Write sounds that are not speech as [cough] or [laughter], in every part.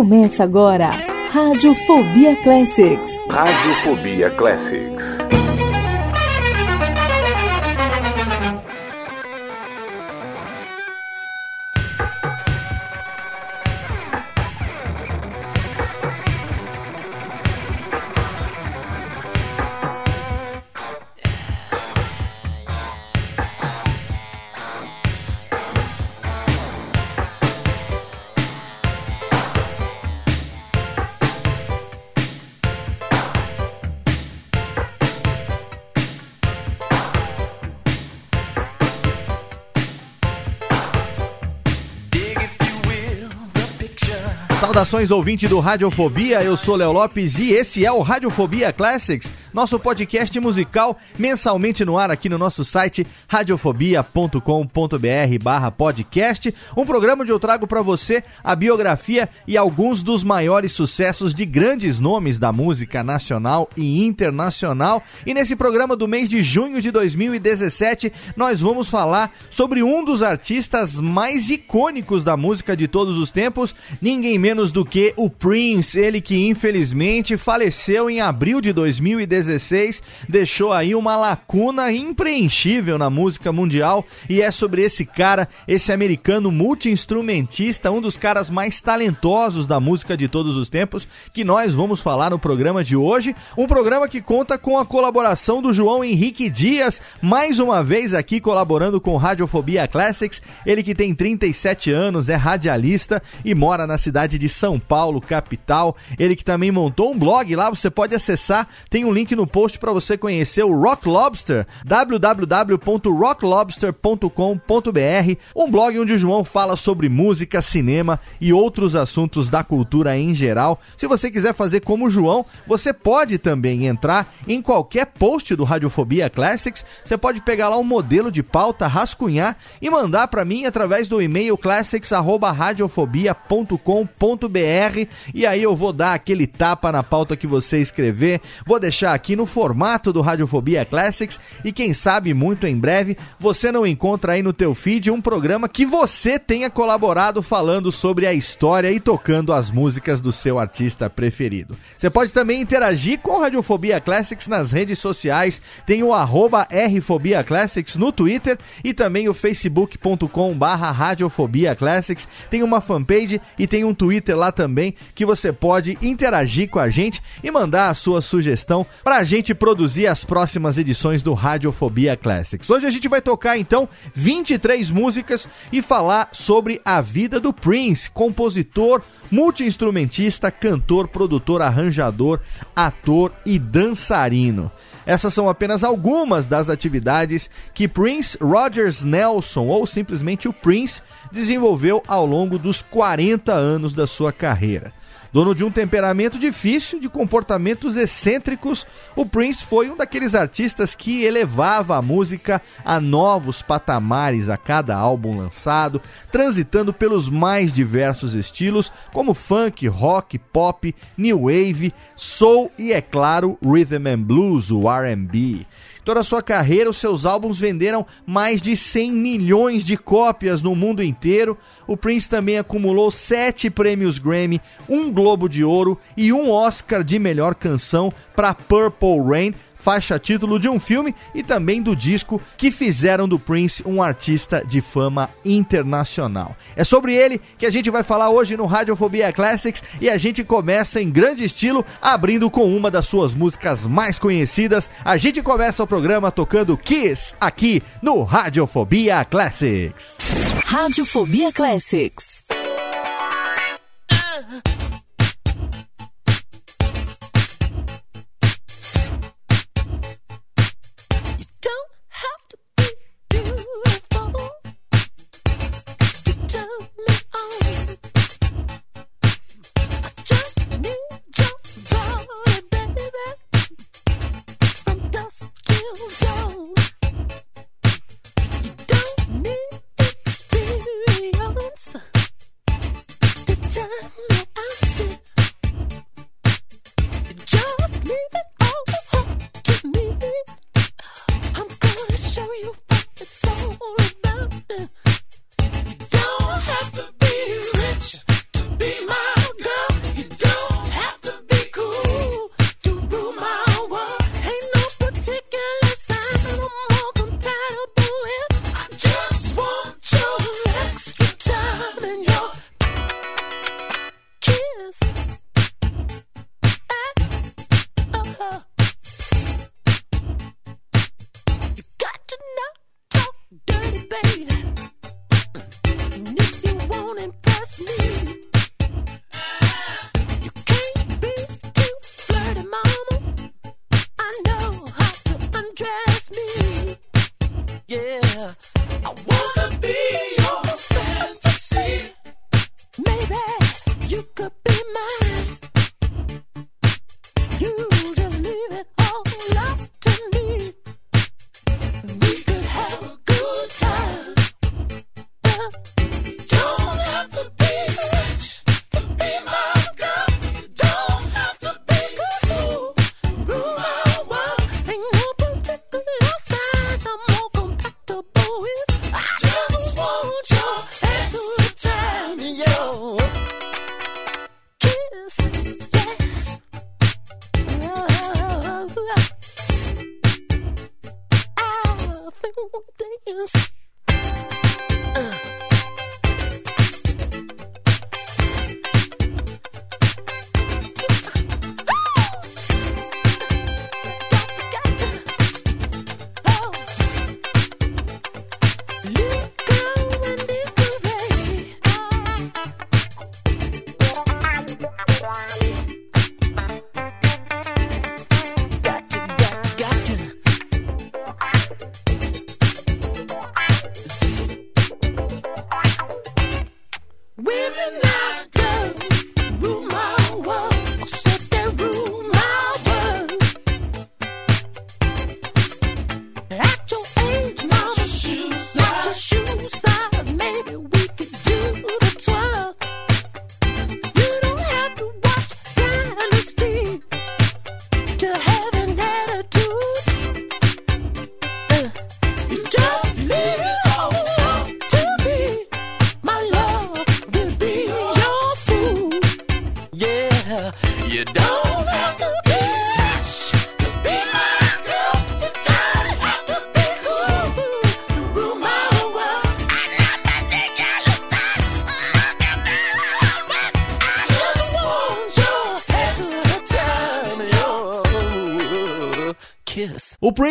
Começa agora, Radiofobia Classics. Radiofobia Classics. Saudações ouvinte do Radiofobia, eu sou Léo Lopes e esse é o Radiofobia Classics, nosso podcast musical mensalmente no ar aqui no nosso site radiofobia.com.br barra podcast, um programa onde eu trago para você a biografia e alguns dos maiores sucessos de grandes nomes da música nacional e internacional. E nesse programa do mês de junho de 2017, nós vamos falar sobre um dos artistas mais icônicos da música de todos os tempos, ninguém menos do que o Prince, ele que infelizmente faleceu em abril de 2017 2016 deixou aí uma lacuna impreenchível na música mundial e é sobre esse cara, esse americano multi-instrumentista, um dos caras mais talentosos da música de todos os tempos, que nós vamos falar no programa de hoje. Um programa que conta com a colaboração do João Henrique Dias, mais uma vez aqui colaborando com Radiofobia Classics. Ele que tem 37 anos, é radialista e mora na cidade de São Paulo, capital. Ele que também montou um blog lá, você pode acessar, tem um link link no post para você conhecer o Rock Lobster, www.rocklobster.com.br, um blog onde o João fala sobre música, cinema e outros assuntos da cultura em geral. Se você quiser fazer como o João, você pode também entrar em qualquer post do Radiofobia Classics. Você pode pegar lá um modelo de pauta, rascunhar e mandar para mim através do e-mail classics@radiofobia.com.br e aí eu vou dar aquele tapa na pauta que você escrever, vou deixar aqui no formato do Radiofobia Classics. E quem sabe muito em breve você não encontra aí no teu feed um programa que você tenha colaborado falando sobre a história e tocando as músicas do seu artista preferido. Você pode também interagir com Radiofobia Classics nas redes sociais, tem o arroba Rfobia Classics no Twitter e também o facebook.com barra Radiofobia Classics, tem uma fanpage e tem um Twitter lá também que você pode interagir com a gente e mandar a sua sugestão para a gente produzir as próximas edições do Radiofobia Classics. Hoje a gente vai tocar então 23 músicas e falar sobre a vida do Prince, compositor, multiinstrumentista, cantor, produtor, arranjador, ator e dançarino. Essas são apenas algumas das atividades que Prince Rogers Nelson, ou simplesmente o Prince, desenvolveu ao longo dos 40 anos da sua carreira. Dono de um temperamento difícil, de comportamentos excêntricos, o Prince foi um daqueles artistas que elevava a música a novos patamares a cada álbum lançado, transitando pelos mais diversos estilos, como funk, rock, pop, new wave, soul e, é claro, rhythm and blues, o R&B. Toda a sua carreira, os seus álbuns venderam mais de 100 milhões de cópias no mundo inteiro. O Prince também acumulou sete prêmios Grammy, um Globo de Ouro e um Oscar de melhor canção para Purple Rain, faixa título de um filme e também do disco que fizeram do Prince um artista de fama internacional. É sobre ele que a gente vai falar hoje no Radiofobia Classics e a gente começa em grande estilo, abrindo com uma das suas músicas mais conhecidas. A gente começa o programa tocando Kiss aqui no Radiofobia Classics. Radiofobia Classics.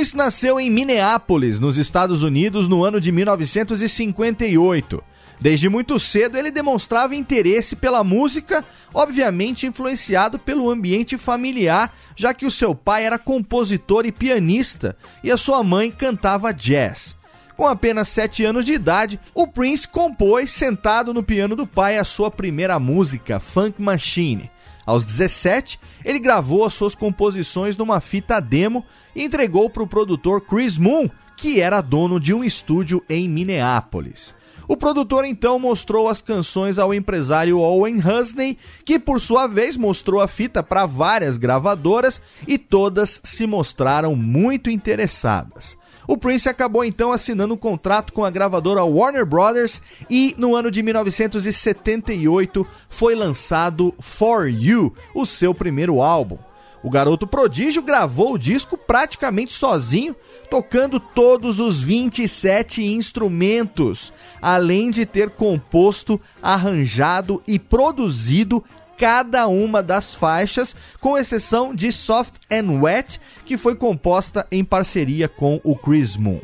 Prince nasceu em Minneapolis, nos Estados Unidos, no ano de 1958. Desde muito cedo ele demonstrava interesse pela música, obviamente influenciado pelo ambiente familiar, já que o seu pai era compositor e pianista e a sua mãe cantava jazz. Com apenas 7 anos de idade, o Prince compôs, sentado no piano do pai, a sua primeira música, Funk Machine. Aos 17, ele gravou as suas composições numa fita demo e entregou para o produtor Chris Moon, que era dono de um estúdio em Minneapolis. O produtor então mostrou as canções ao empresário Owen Husney, que por sua vez mostrou a fita para várias gravadoras e todas se mostraram muito interessadas. O Prince acabou então assinando um contrato com a gravadora Warner Brothers e no ano de 1978 foi lançado For You, o seu primeiro álbum. O garoto prodígio gravou o disco praticamente sozinho, tocando todos os 27 instrumentos, além de ter composto, arranjado e produzido cada uma das faixas, com exceção de Soft and Wet, que foi composta em parceria com o Chris Moon.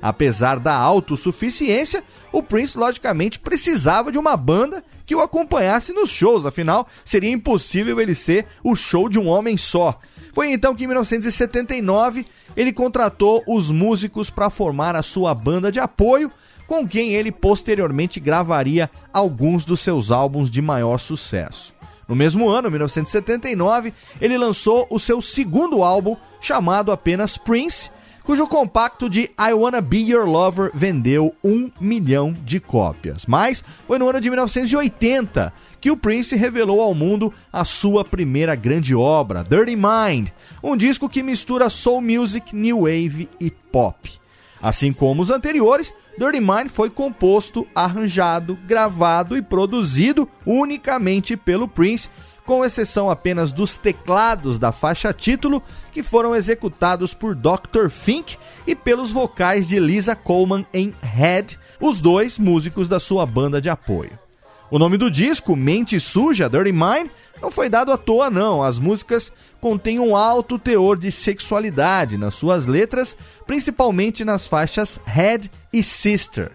Apesar da autossuficiência, o Prince logicamente precisava de uma banda que o acompanhasse nos shows, afinal, seria impossível ele ser o show de um homem só. Foi então que em 1979 ele contratou os músicos para formar a sua banda de apoio, com quem ele posteriormente gravaria alguns dos seus álbuns de maior sucesso. No mesmo ano, 1979, ele lançou o seu segundo álbum, chamado apenas Prince, cujo compacto de I Wanna Be Your Lover vendeu um milhão de cópias. Mas foi no ano de 1980 que o Prince revelou ao mundo a sua primeira grande obra, Dirty Mind, um disco que mistura soul music, new wave e pop. Assim como os anteriores, Dirty Mind foi composto, arranjado, gravado e produzido unicamente pelo Prince, com exceção apenas dos teclados da faixa título, que foram executados por Dr. Fink e pelos vocais de Lisa Coleman em Head, os dois músicos da sua banda de apoio. O nome do disco, Mente Suja, Dirty Mind, não foi dado à toa não. As músicas contêm um alto teor de sexualidade nas suas letras, principalmente nas faixas Head e Sister.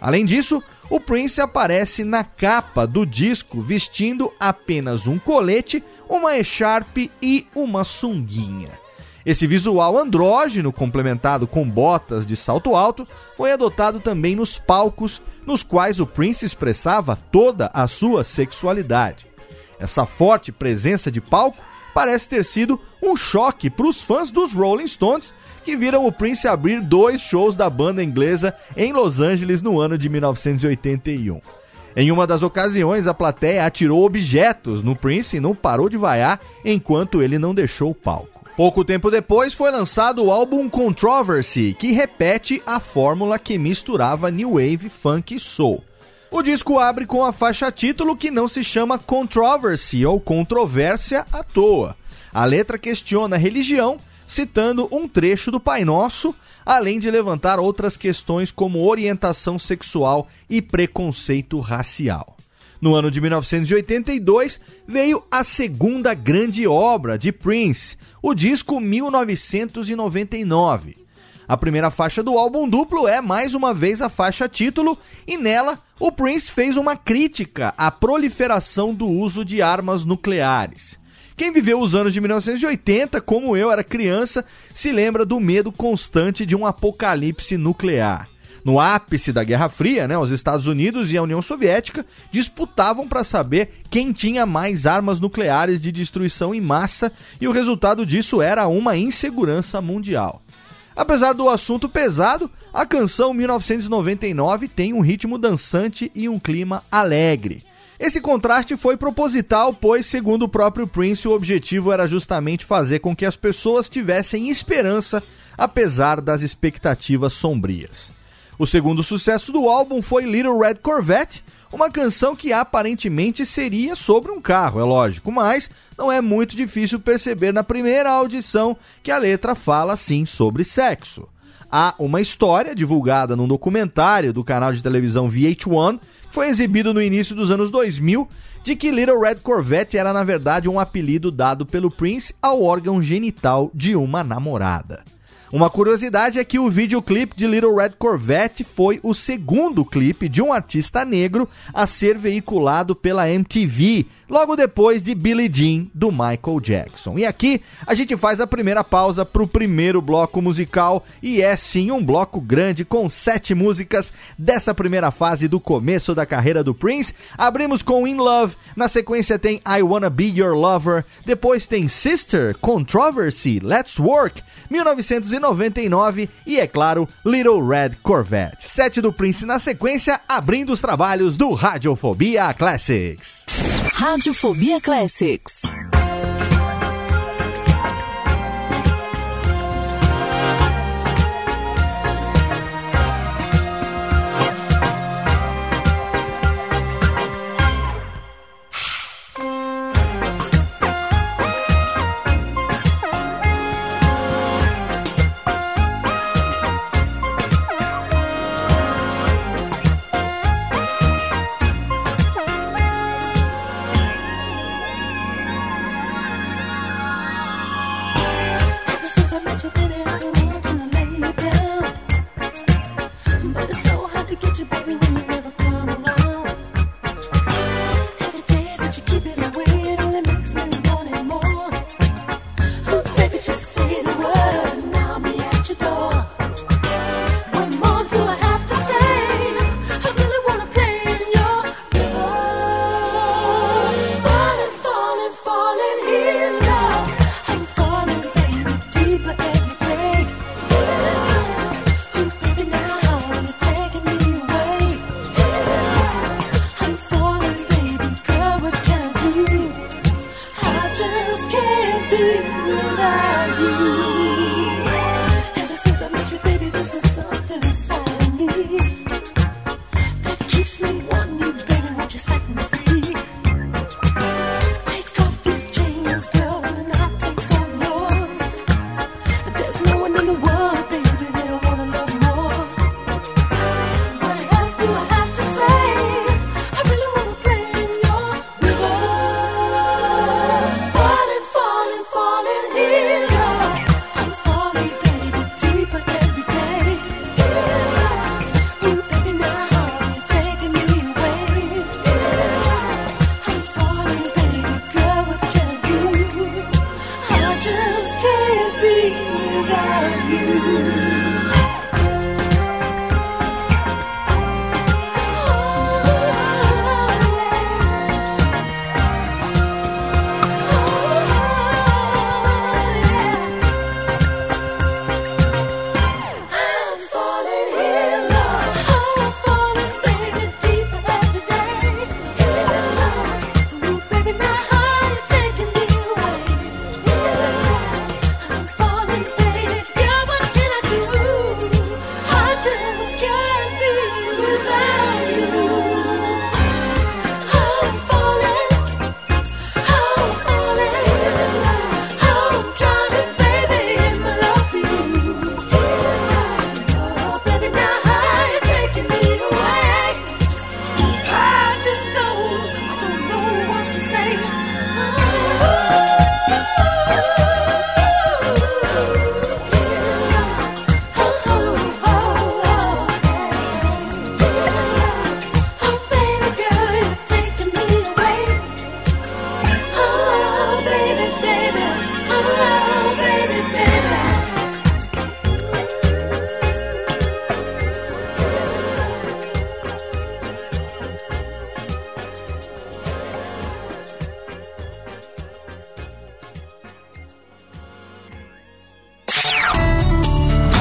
Além disso, o Prince aparece na capa do disco vestindo apenas um colete, uma echarpe e uma sunguinha. Esse visual andrógeno, complementado com botas de salto alto, foi adotado também nos palcos nos quais o Prince expressava toda a sua sexualidade. Essa forte presença de palco parece ter sido um choque para os fãs dos Rolling Stones, que viram o Prince abrir dois shows da banda inglesa em Los Angeles no ano de 1981. Em uma das ocasiões, a plateia atirou objetos no Prince e não parou de vaiar enquanto ele não deixou o palco. Pouco tempo depois foi lançado o álbum Controversy, que repete a fórmula que misturava new wave, funk e soul. O disco abre com a faixa título que não se chama Controversy ou controvérsia à toa. A letra questiona a religião, citando um trecho do Pai Nosso, além de levantar outras questões como orientação sexual e preconceito racial. No ano de 1982 veio a segunda grande obra de Prince, o disco 1999. A primeira faixa do álbum duplo é mais uma vez a faixa título, e nela o Prince fez uma crítica à proliferação do uso de armas nucleares. Quem viveu os anos de 1980, como eu era criança, se lembra do medo constante de um apocalipse nuclear. No ápice da Guerra Fria, né, os Estados Unidos e a União Soviética disputavam para saber quem tinha mais armas nucleares de destruição em massa, e o resultado disso era uma insegurança mundial. Apesar do assunto pesado, a canção 1999 tem um ritmo dançante e um clima alegre. Esse contraste foi proposital, pois, segundo o próprio Prince, o objetivo era justamente fazer com que as pessoas tivessem esperança, apesar das expectativas sombrias. O segundo sucesso do álbum foi Little Red Corvette, uma canção que aparentemente seria sobre um carro, é lógico, mas não é muito difícil perceber na primeira audição que a letra fala sim sobre sexo. Há uma história divulgada num documentário do canal de televisão VH1, que foi exibido no início dos anos 2000, de que Little Red Corvette era na verdade um apelido dado pelo Prince ao órgão genital de uma namorada. Uma curiosidade é que o videoclipe de Little Red Corvette foi o segundo clipe de um artista negro a ser veiculado pela MTV, logo depois de Billie Jean do Michael Jackson. E aqui a gente faz a primeira pausa para o primeiro bloco musical e é sim um bloco grande com sete músicas dessa primeira fase do começo da carreira do Prince. Abrimos com In Love, na sequência tem I Wanna Be Your Lover, depois tem Sister, Controversy, Let's Work, 1999 e é claro Little Red Corvette. Sete do Prince na sequência, abrindo os trabalhos do Radiofobia Classics. Radiofobia Classics.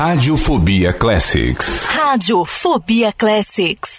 Radiofobia Classics. Radiofobia Classics.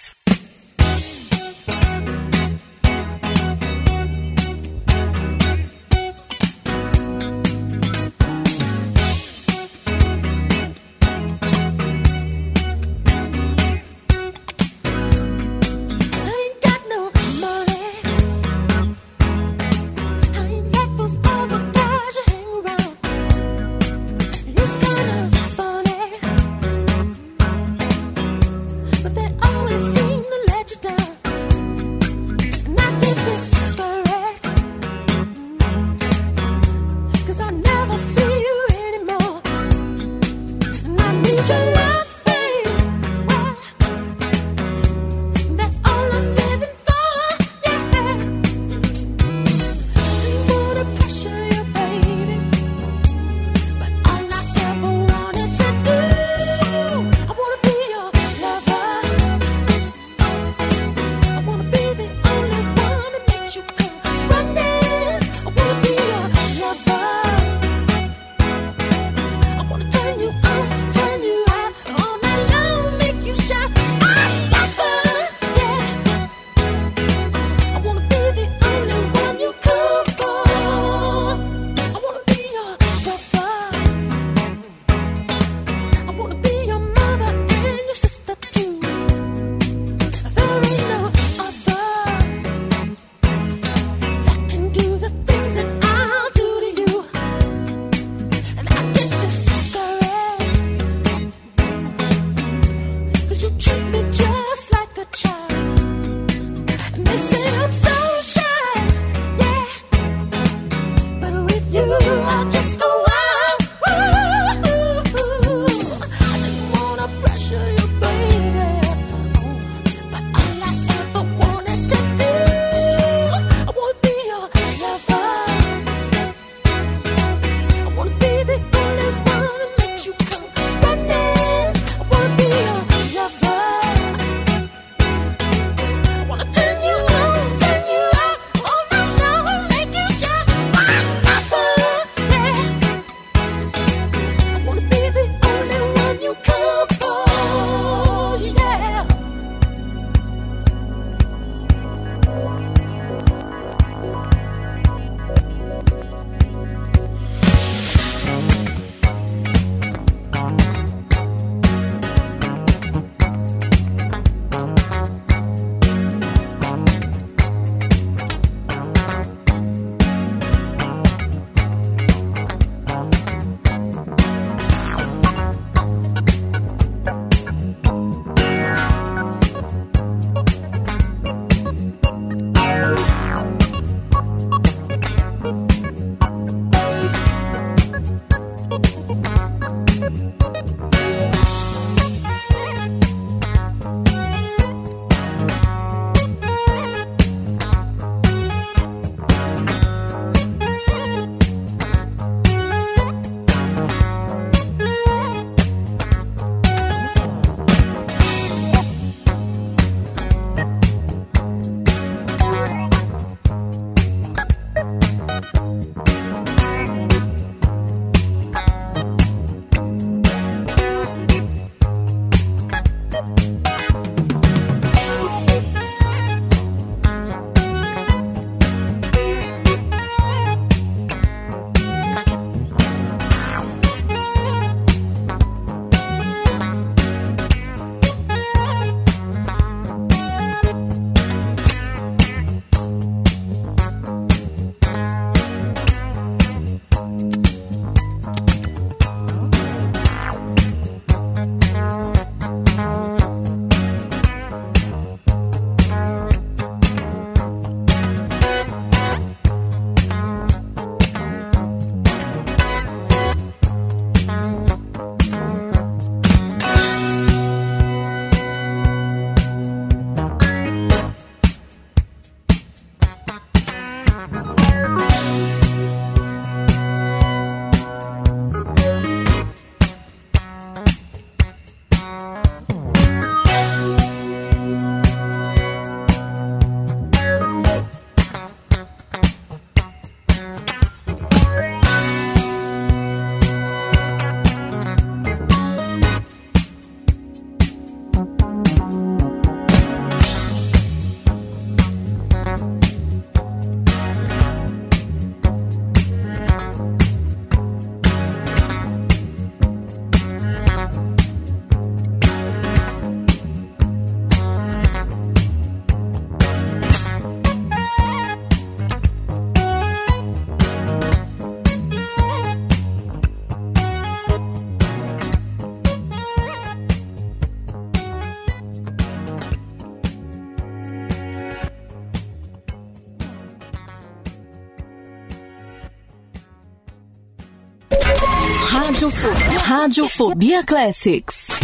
Radiofobia Classics.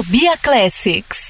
Radiofobia Classics.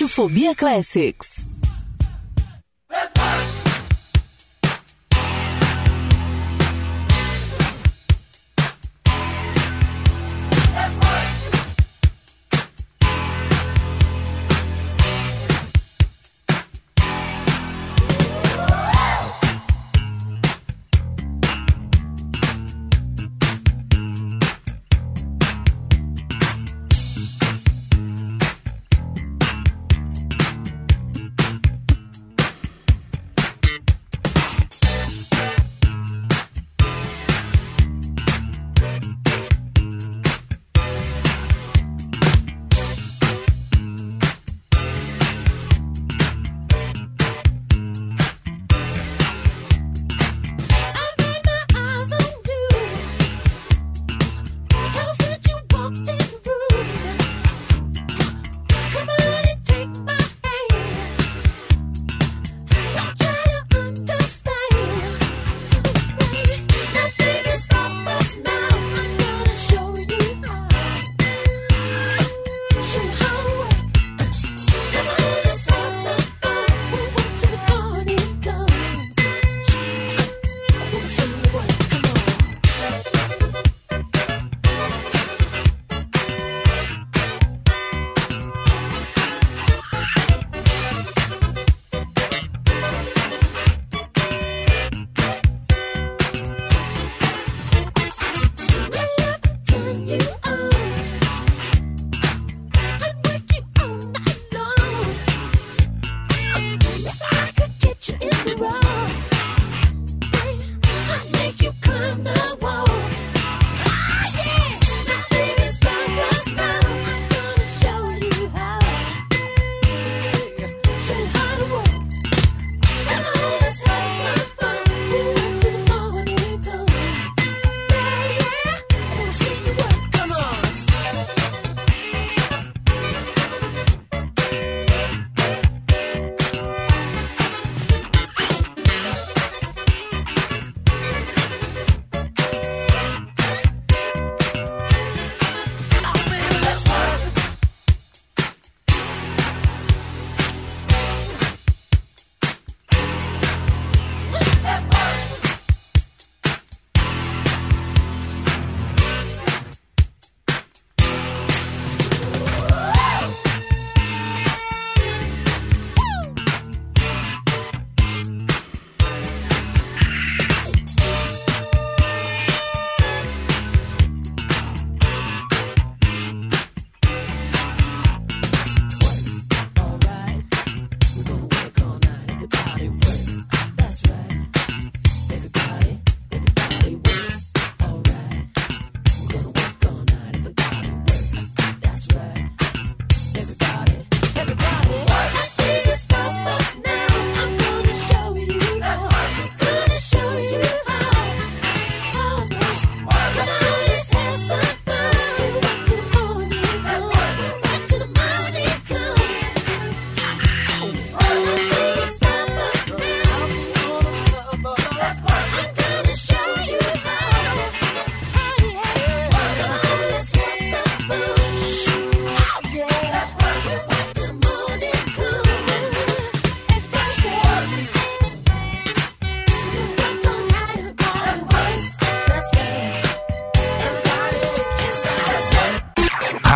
Radiofobia Classics.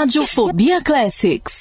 Radiofobia Classics.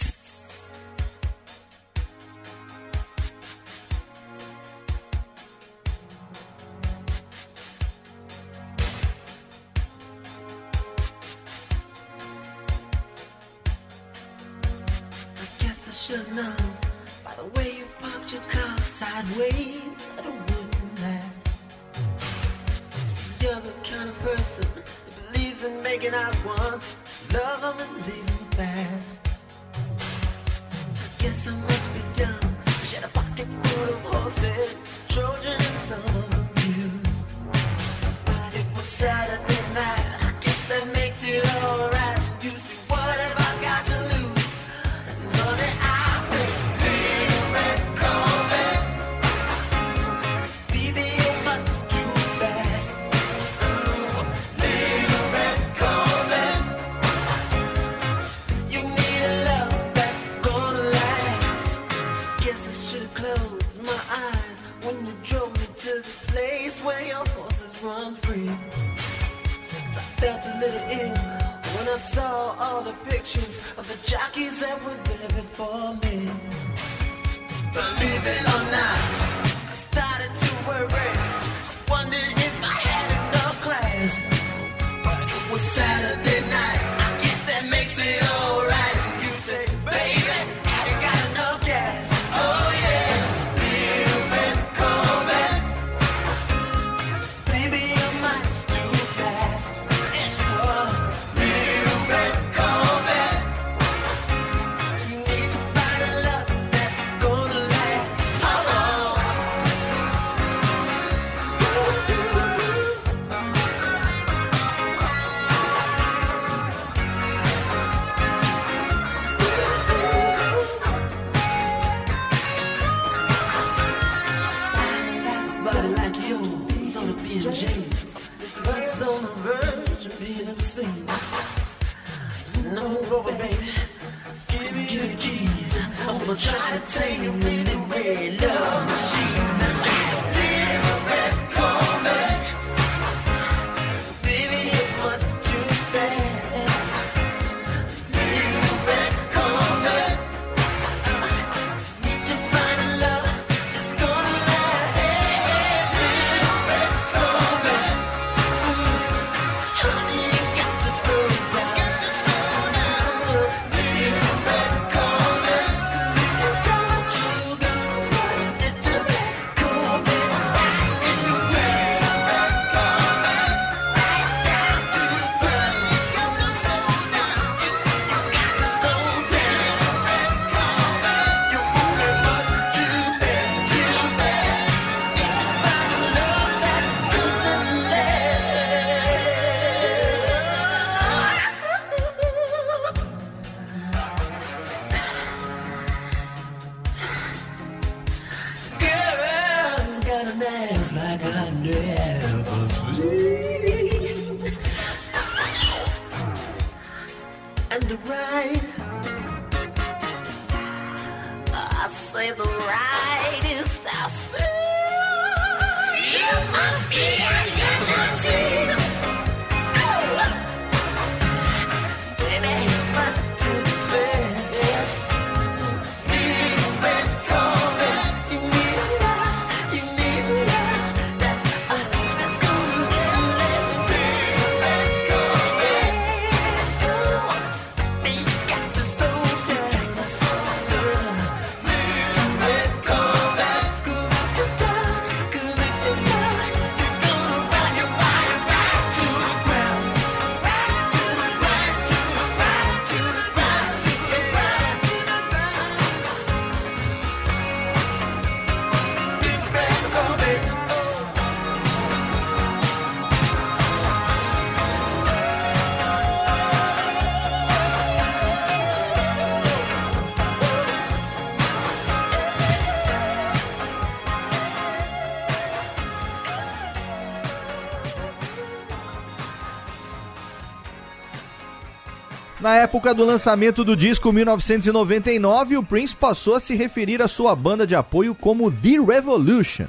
Na época do lançamento do disco 1999, o Prince passou a se referir à sua banda de apoio como The Revolution.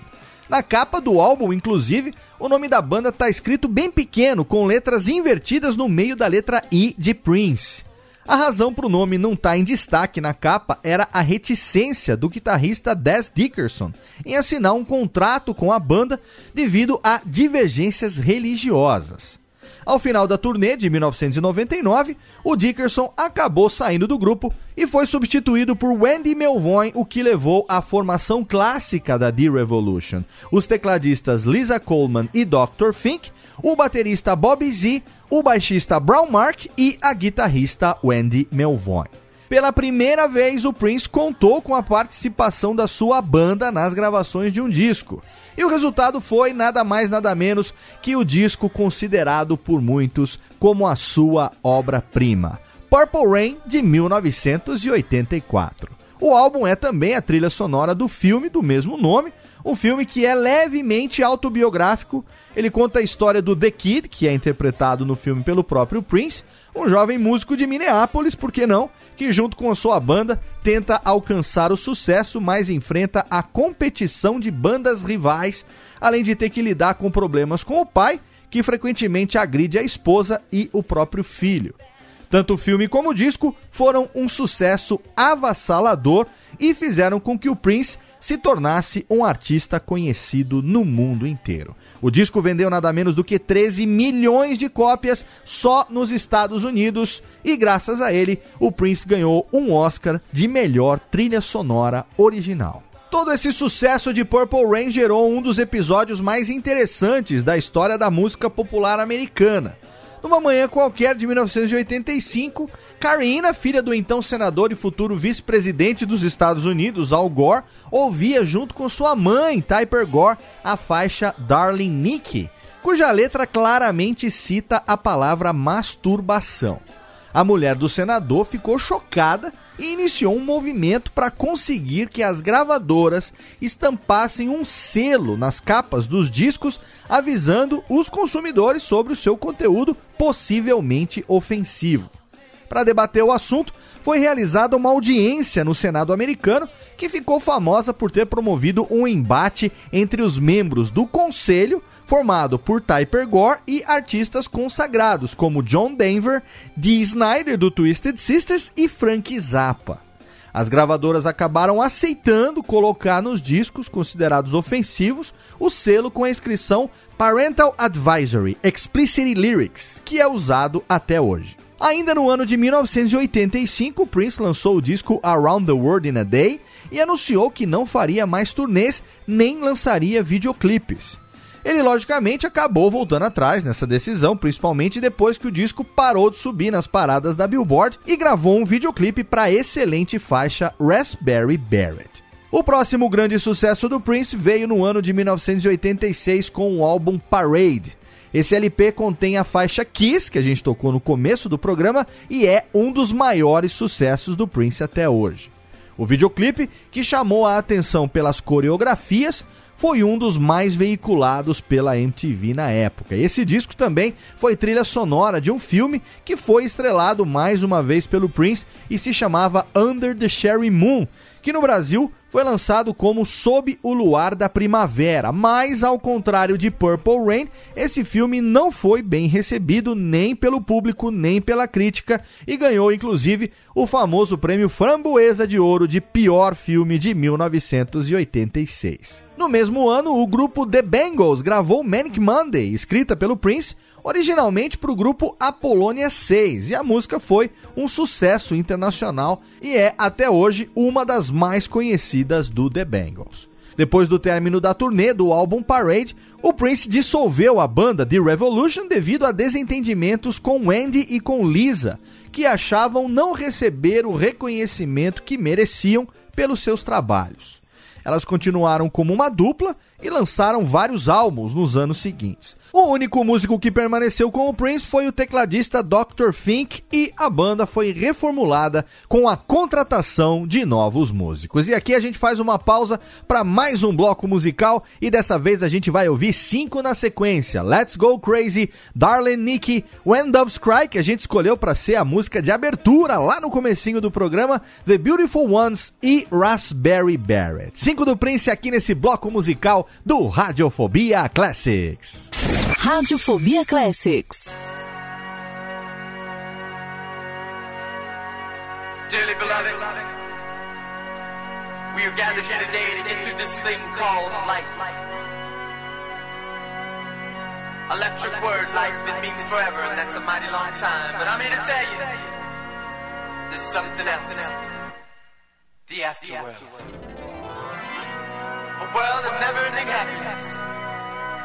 Na capa do álbum, inclusive, o nome da banda está escrito bem pequeno, com letras invertidas no meio da letra I de Prince. A razão para o nome não estar em destaque na capa era a reticência do guitarrista Des Dickerson em assinar um contrato com a banda devido a divergências religiosas. Ao final da turnê de 1999, o Dickerson acabou saindo do grupo e foi substituído por Wendy Melvoin, o que levou à formação clássica da The Revolution. Os tecladistas Lisa Coleman e Dr. Fink, o baterista Bobby Z, o baixista Brown Mark e a guitarrista Wendy Melvoin. Pela primeira vez, o Prince contou com a participação da sua banda nas gravações de um disco. E o resultado foi nada mais nada menos que o disco considerado por muitos como a sua obra-prima, Purple Rain de 1984. O álbum é também a trilha sonora do filme do mesmo nome, um filme que é levemente autobiográfico. Ele conta a história do The Kid, que é interpretado no filme pelo próprio Prince, um jovem músico de Minneapolis, por que não, que junto com a sua banda tenta alcançar o sucesso, mas enfrenta a competição de bandas rivais, além de ter que lidar com problemas com o pai, que frequentemente agride a esposa e o próprio filho. Tanto o filme como o disco foram um sucesso avassalador e fizeram com que o Prince se tornasse um artista conhecido no mundo inteiro. O disco vendeu nada menos do que 13 milhões de cópias só nos Estados Unidos e graças a ele o Prince ganhou um Oscar de melhor trilha sonora original. Todo esse sucesso de Purple Rain gerou um dos episódios mais interessantes da história da música popular americana. Numa manhã qualquer de 1985, Karina, filha do então senador e futuro vice-presidente dos Estados Unidos, Al Gore, ouvia junto com sua mãe, Typer Gore, a faixa Darling Nikki, cuja letra claramente cita a palavra masturbação. A mulher do senador ficou chocada e iniciou um movimento para conseguir que as gravadoras estampassem um selo nas capas dos discos avisando os consumidores sobre o seu conteúdo possivelmente ofensivo. Para debater o assunto, foi realizada uma audiência no Senado americano que ficou famosa por ter promovido um embate entre os membros do conselho formado por Typer Gore e artistas consagrados como John Denver, Dee Snyder do Twisted Sisters e Frank Zappa. As gravadoras acabaram aceitando colocar nos discos considerados ofensivos o selo com a inscrição Parental Advisory Explicit Lyrics, que é usado até hoje. Ainda no ano de 1985, Prince lançou o disco Around the World in a Day e anunciou que não faria mais turnês nem lançaria videoclipes. Ele, logicamente, acabou voltando atrás nessa decisão, principalmente depois que o disco parou de subir nas paradas da Billboard e gravou um videoclipe para a excelente faixa Raspberry Beret. O próximo grande sucesso do Prince veio no ano de 1986 com o álbum Parade. Esse LP contém a faixa Kiss, que a gente tocou no começo do programa, e é um dos maiores sucessos do Prince até hoje. O videoclipe, que chamou a atenção pelas coreografias, foi um dos mais veiculados pela MTV na época. Esse disco também foi trilha sonora de um filme que foi estrelado mais uma vez pelo Prince e se chamava Under the Cherry Moon, que no Brasil foi lançado como Sob o Luar da Primavera, mas ao contrário de Purple Rain, esse filme não foi bem recebido nem pelo público nem pela crítica e ganhou inclusive o famoso prêmio Framboesa de Ouro de pior filme de 1986. No mesmo ano, o grupo The Bangles gravou Manic Monday, escrita pelo Prince, originalmente para o grupo Apollonia 6, e a música foi um sucesso internacional e é até hoje uma das mais conhecidas do The Bangles. Depois do término da turnê do álbum Parade, o Prince dissolveu a banda The Revolution devido a desentendimentos com Wendy e com Lisa, que achavam não receber o reconhecimento que mereciam pelos seus trabalhos. Elas continuaram como uma dupla e lançaram vários álbuns nos anos seguintes. O único músico que permaneceu com o Prince foi o tecladista Dr. Fink e a banda foi reformulada com a contratação de novos músicos. E aqui a gente faz uma pausa para mais um bloco musical e dessa vez a gente vai ouvir cinco na sequência: Let's Go Crazy, Darling Nikki, When Doves Cry, que a gente escolheu para ser a música de abertura lá no comecinho do programa, The Beautiful Ones e Raspberry Barrett. Cinco do Prince aqui nesse bloco musical do Radiofobia Classics. Radiofobia Classics. Dearly beloved, we are gathered here today to get through this thing called life. Electric word, life, it means forever, and that's a mighty long time. But I'm here to tell you, there's something else. The afterworld. A world of never-ending happiness.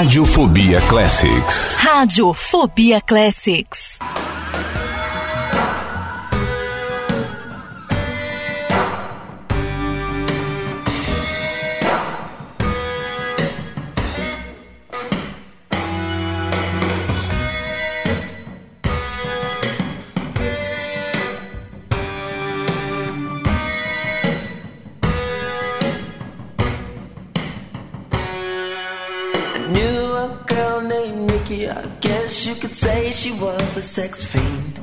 Radiofobia Classics. Radiofobia Classics. sex fiend.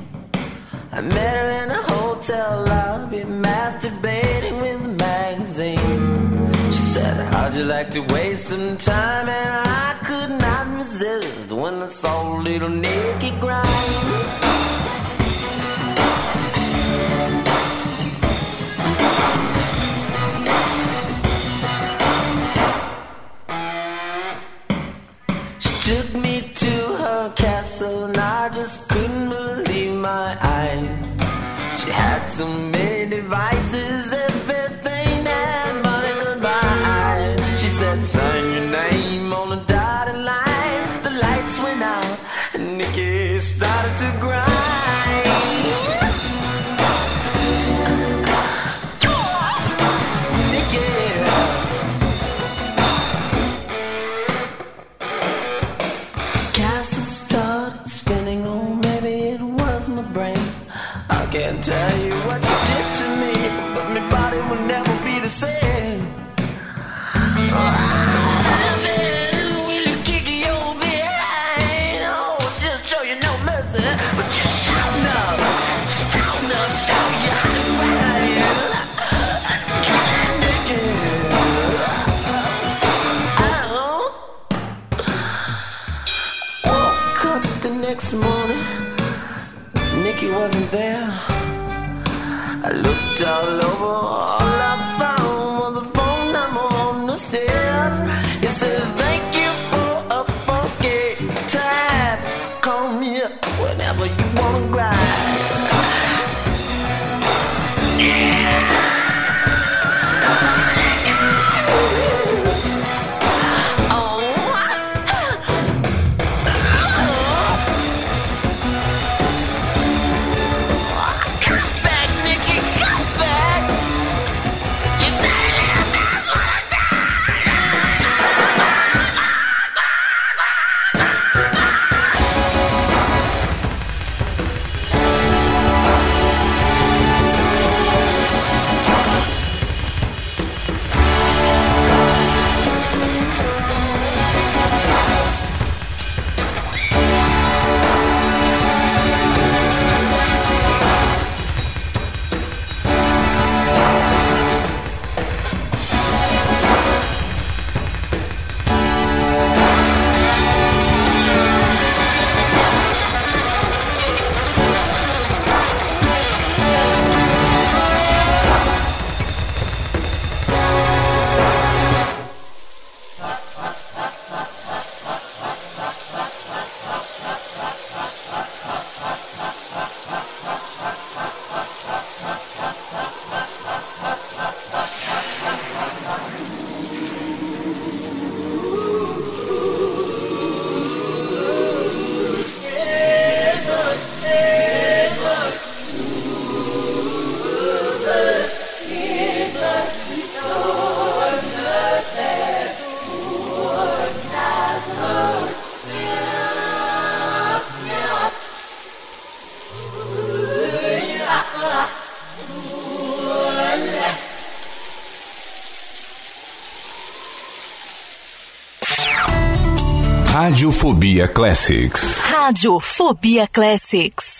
I met her in a hotel lobby, masturbating with a magazine. She said, How'd you like to waste some time? And I could not resist when I saw little Nick. Oh. Fobia Classics. Rádio Fobia Classics.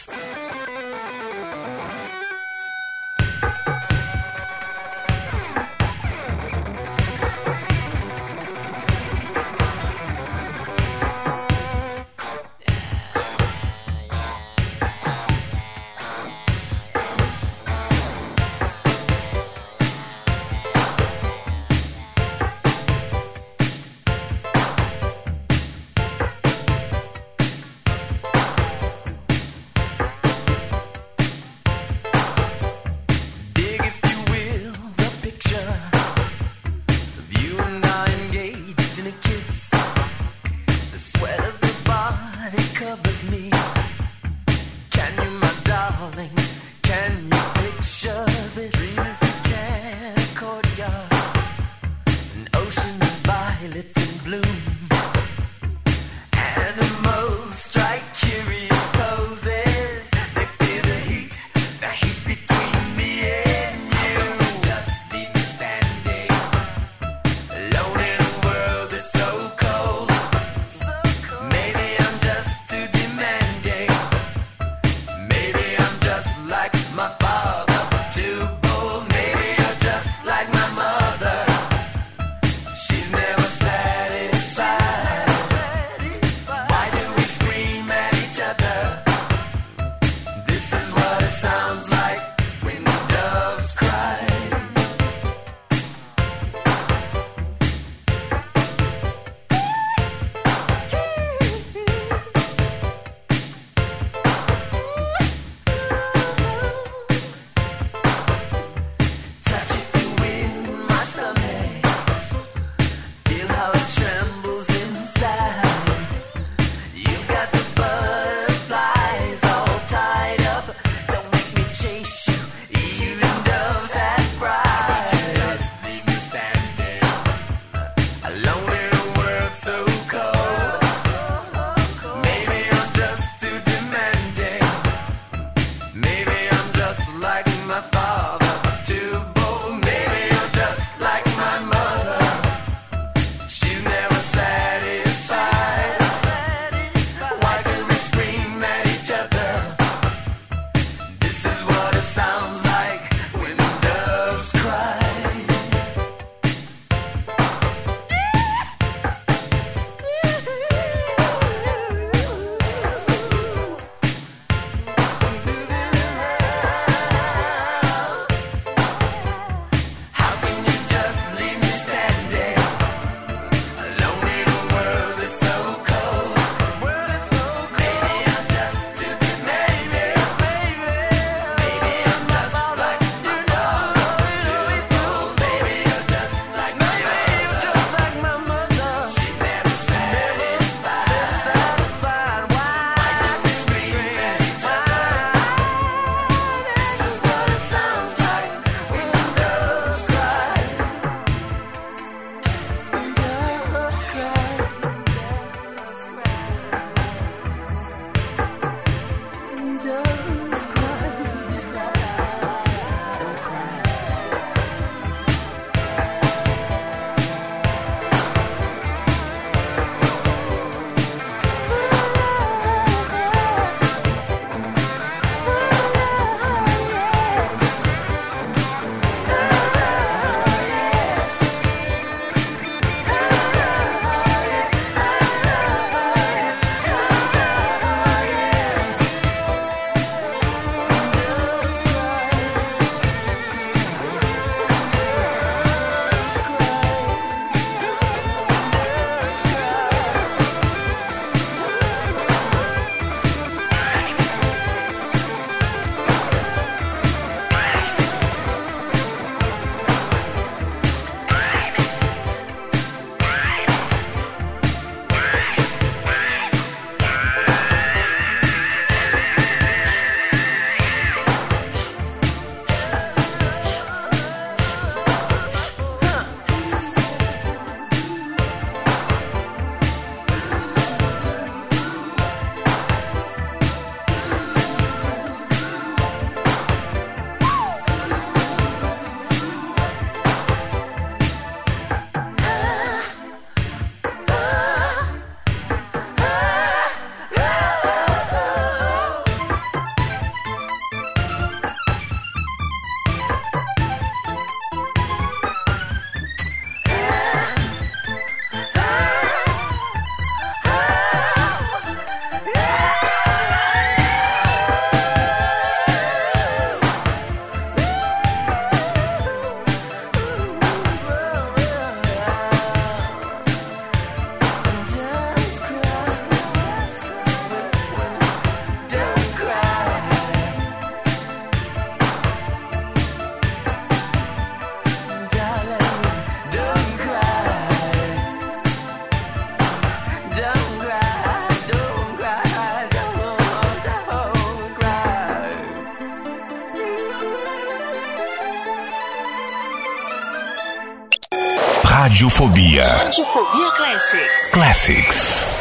Radiofobia Radiofobia Classics. Classics.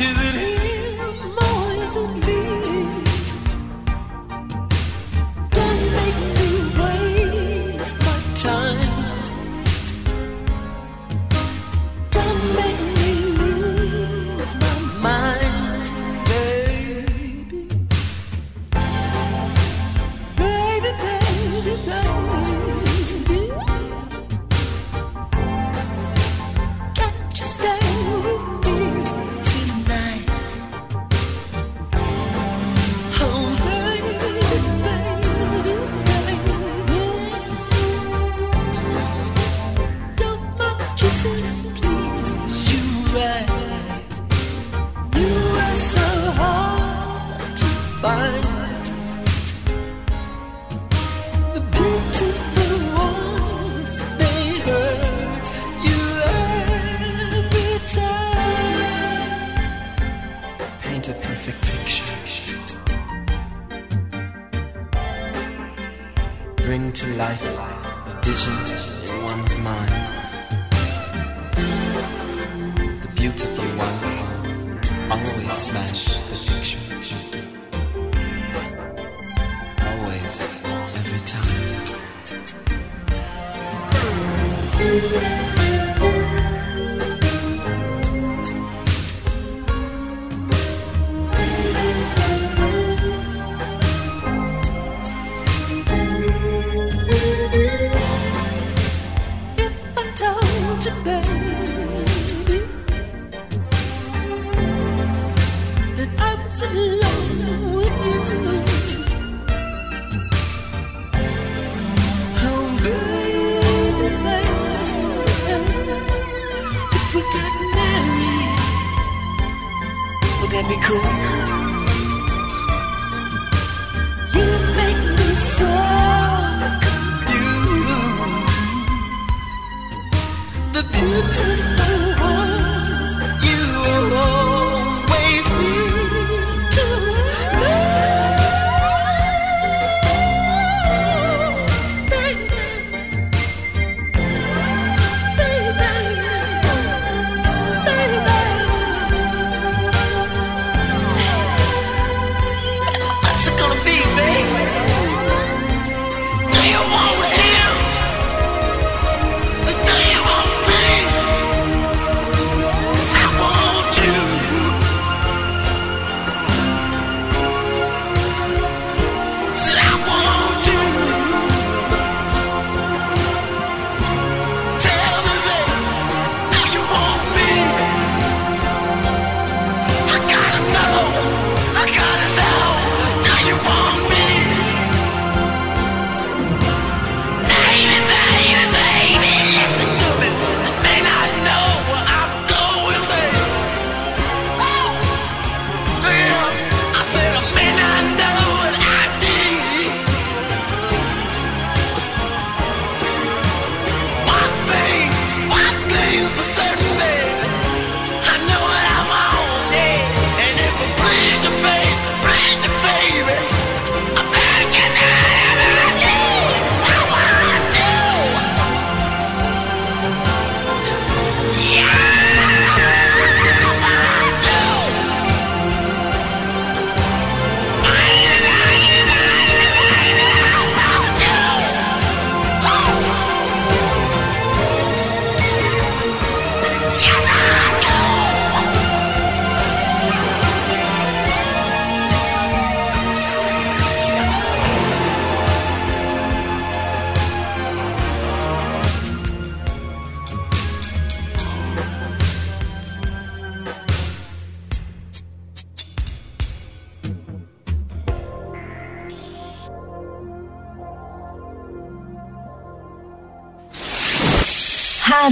Is it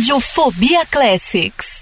Radiofobia Classics.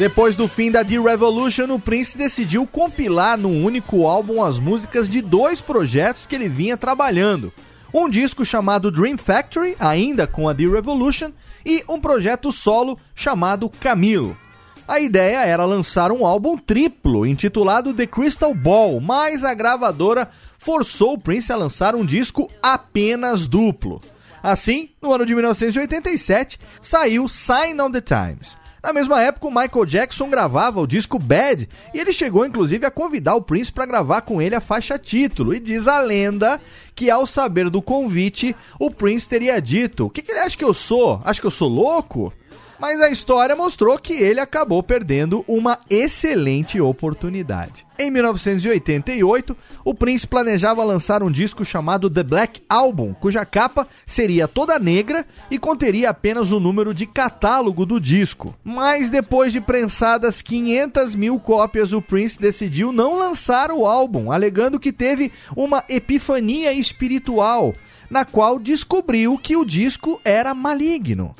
Depois do fim da The Revolution, o Prince decidiu compilar num único álbum as músicas de dois projetos que ele vinha trabalhando. Um disco chamado Dream Factory, ainda com a The Revolution, e um projeto solo chamado Camilo. A ideia era lançar um álbum triplo, intitulado The Crystal Ball, mas a gravadora forçou o Prince a lançar um disco apenas duplo. Assim, no ano de 1987, saiu Sign on the Times. Na mesma época, o Michael Jackson gravava o disco Bad e ele chegou inclusive a convidar o Prince para gravar com ele a faixa título. E diz a lenda que ao saber do convite, o Prince teria dito: O que, que ele acha que eu sou? Acha que eu sou louco? Mas a história mostrou que ele acabou perdendo uma excelente oportunidade. Em 1988, o Prince planejava lançar um disco chamado The Black Album, cuja capa seria toda negra e conteria apenas o número de catálogo do disco. Mas depois de prensadas 500 mil cópias, o Prince decidiu não lançar o álbum, alegando que teve uma epifania espiritual, na qual descobriu que o disco era maligno.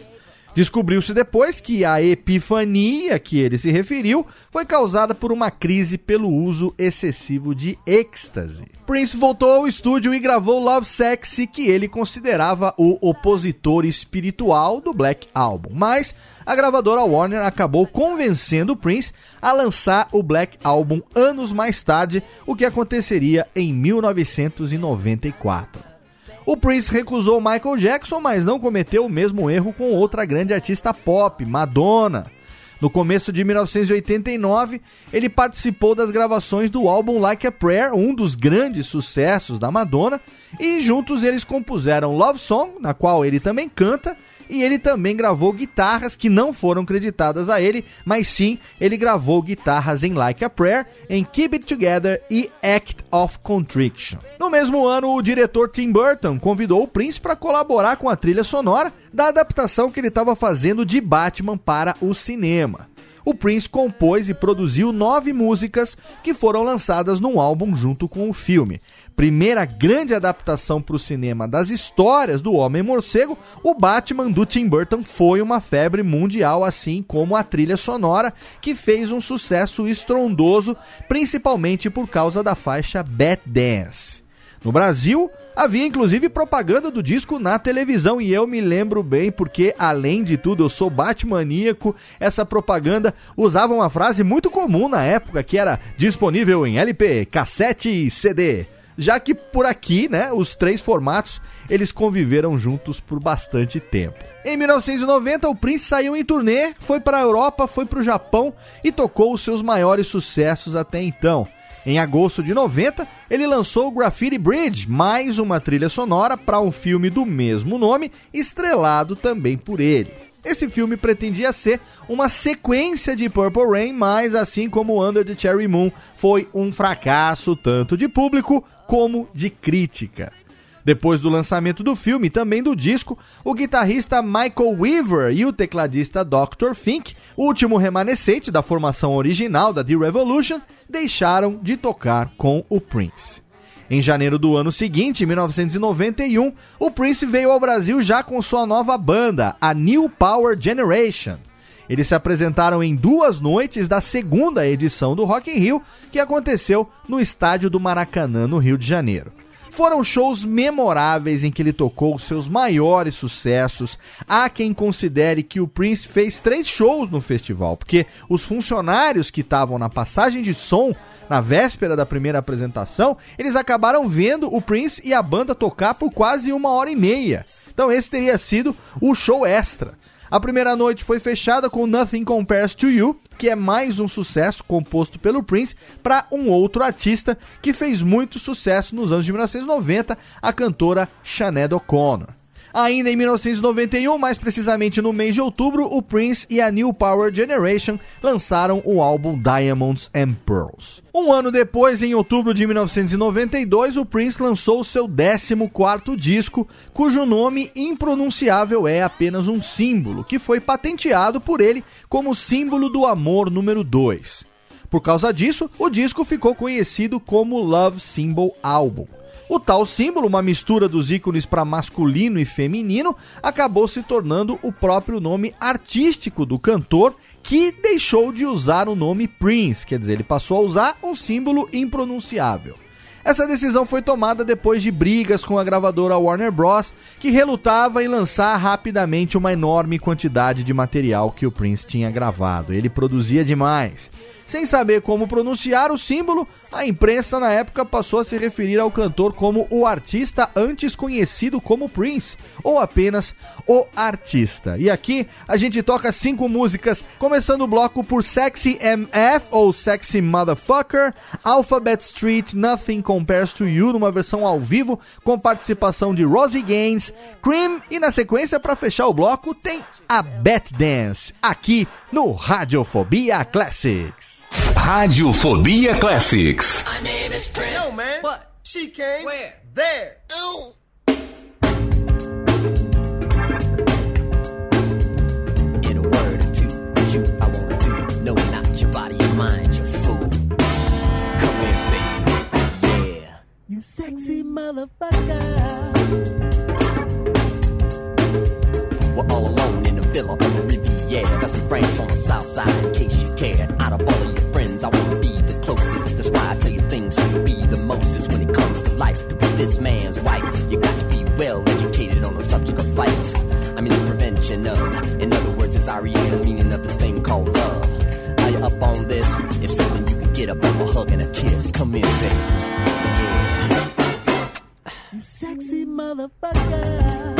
Descobriu-se depois que a epifania que ele se referiu foi causada por uma crise pelo uso excessivo de êxtase. Prince voltou ao estúdio e gravou Love Sexy, que ele considerava o opositor espiritual do Black Album, mas a gravadora Warner acabou convencendo Prince a lançar o Black Album anos mais tarde, o que aconteceria em 1994. O Prince recusou Michael Jackson, mas não cometeu o mesmo erro com outra grande artista pop, Madonna. No começo de 1989, ele participou das gravações do álbum Like a Prayer, um dos grandes sucessos da Madonna, e juntos eles compuseram Love Song, na qual ele também canta, e ele também gravou guitarras que não foram creditadas a ele, mas sim ele gravou guitarras em Like a Prayer, em Keep It Together e Act of Contrition. No mesmo ano, o diretor Tim Burton convidou o Prince para colaborar com a trilha sonora da adaptação que ele estava fazendo de Batman para o cinema. O Prince compôs e produziu nove músicas que foram lançadas num álbum junto com o filme primeira grande adaptação para o cinema das histórias do Homem-Morcego, o Batman do Tim Burton foi uma febre mundial, assim como a trilha sonora, que fez um sucesso estrondoso, principalmente por causa da faixa Bat Dance. No Brasil, havia inclusive propaganda do disco na televisão e eu me lembro bem porque, além de tudo, eu sou batmaníaco. Essa propaganda usava uma frase muito comum na época que era disponível em LP, cassete e CD já que por aqui, né, os três formatos, eles conviveram juntos por bastante tempo. Em 1990, o Prince saiu em turnê, foi para a Europa, foi para o Japão e tocou os seus maiores sucessos até então. Em agosto de 90, ele lançou o Graffiti Bridge, mais uma trilha sonora para um filme do mesmo nome, estrelado também por ele. Esse filme pretendia ser uma sequência de Purple Rain, mas assim como Under the Cherry Moon, foi um fracasso tanto de público como de crítica. Depois do lançamento do filme e também do disco, o guitarrista Michael Weaver e o tecladista Dr. Fink, último remanescente da formação original da The Revolution, deixaram de tocar com o Prince. Em janeiro do ano seguinte, 1991, o Prince veio ao Brasil já com sua nova banda, a New Power Generation. Eles se apresentaram em duas noites da segunda edição do Rock in Rio, que aconteceu no estádio do Maracanã, no Rio de Janeiro. Foram shows memoráveis em que ele tocou seus maiores sucessos. Há quem considere que o Prince fez três shows no festival, porque os funcionários que estavam na passagem de som na véspera da primeira apresentação, eles acabaram vendo o Prince e a banda tocar por quase uma hora e meia. Então esse teria sido o show extra. A primeira noite foi fechada com Nothing Compares to You, que é mais um sucesso composto pelo Prince para um outro artista que fez muito sucesso nos anos de 1990, a cantora Sinead O'Connor. Ainda em 1991, mais precisamente no mês de outubro, o Prince e a New Power Generation lançaram o álbum Diamonds and Pearls. Um ano depois, em outubro de 1992, o Prince lançou seu 14º disco, cujo nome impronunciável é apenas um símbolo, que foi patenteado por ele como símbolo do amor número 2. Por causa disso, o disco ficou conhecido como Love Symbol Album. O tal símbolo, uma mistura dos ícones para masculino e feminino, acabou se tornando o próprio nome artístico do cantor, que deixou de usar o nome Prince, quer dizer, ele passou a usar um símbolo impronunciável. Essa decisão foi tomada depois de brigas com a gravadora Warner Bros., que relutava em lançar rapidamente uma enorme quantidade de material que o Prince tinha gravado. Ele produzia demais. Sem saber como pronunciar o símbolo, a imprensa na época passou a se referir ao cantor como o artista antes conhecido como Prince, ou apenas o artista. E aqui a gente toca cinco músicas, começando o bloco por Sexy MF ou Sexy Motherfucker, Alphabet Street, Nothing Compares to You, numa versão ao vivo, com participação de Rosie Gaines, Cream, e na sequência, para fechar o bloco, tem a Bet Dance, aqui no Radiofobia Classics. Radiofobia Classics. My name is Prince. Yo, man. What? She came. Where? There. Oh. In a word or two, you I wanna do. No, not your body, your mind, you fool. Come here, baby. Yeah. You sexy motherfucker. We're all alone in the villa on the Riviera. Got some friends on the south side in case you care. Out of all of your friends, I wanna be the closest. That's why I tell you things you be the mostest when it comes to life. To be this man's wife, you got to be well educated on the subject of fights. I mean the prevention of. In other words, it's REA, the meaning of this thing called love. Are you up on this? If something you can get up, have a hug and a kiss. Come here, baby. Yeah. You sexy motherfucker.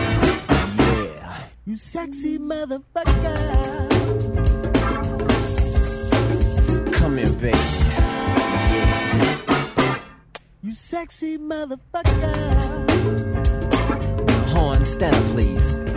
You sexy motherfucker. Come here, baby. You sexy motherfucker. Horn, stand up, please.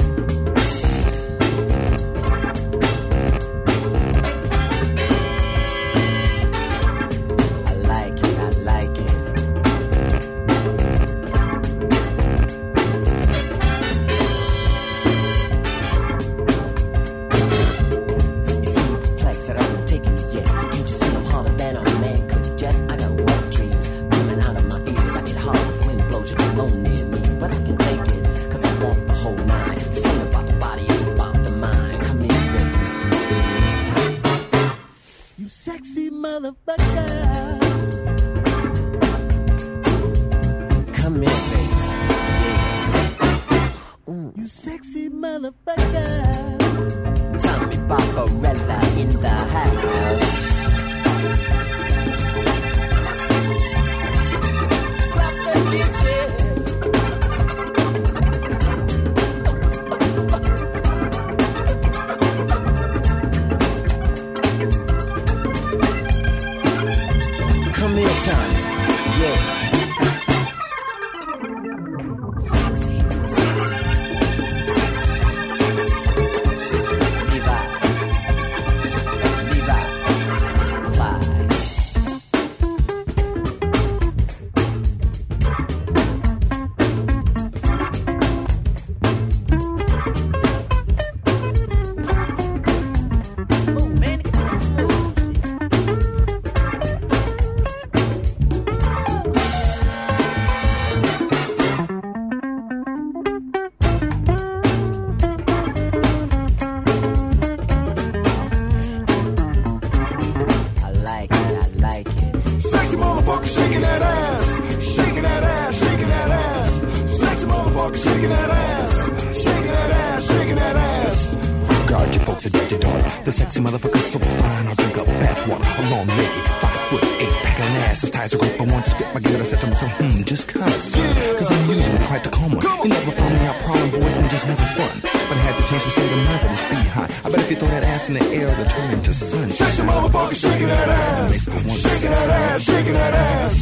Said to myself, hmm, just cause. Cause I'm usually quite the calmer. You never found me out prowling, boy, I'm just having fun. But I had the chance to stay the this beehive. I bet if you throw that ass in the air, it'll turn into sun. Sexy motherfucker shaking that ass. Shaking that ass, shaking that ass.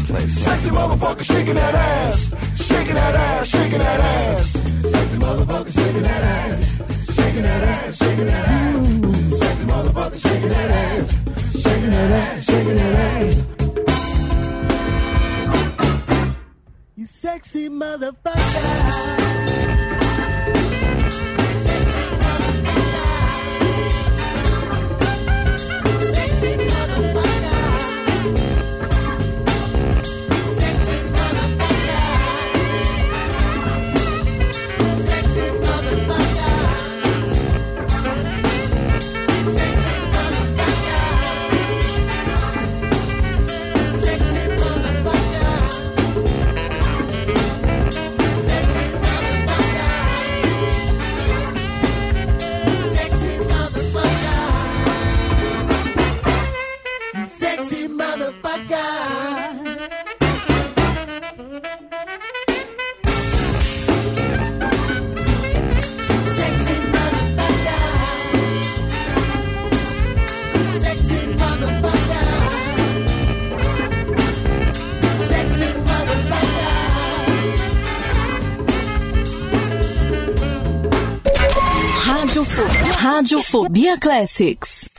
Sexy motherfucker shaking that ass. Radiofobia Classics.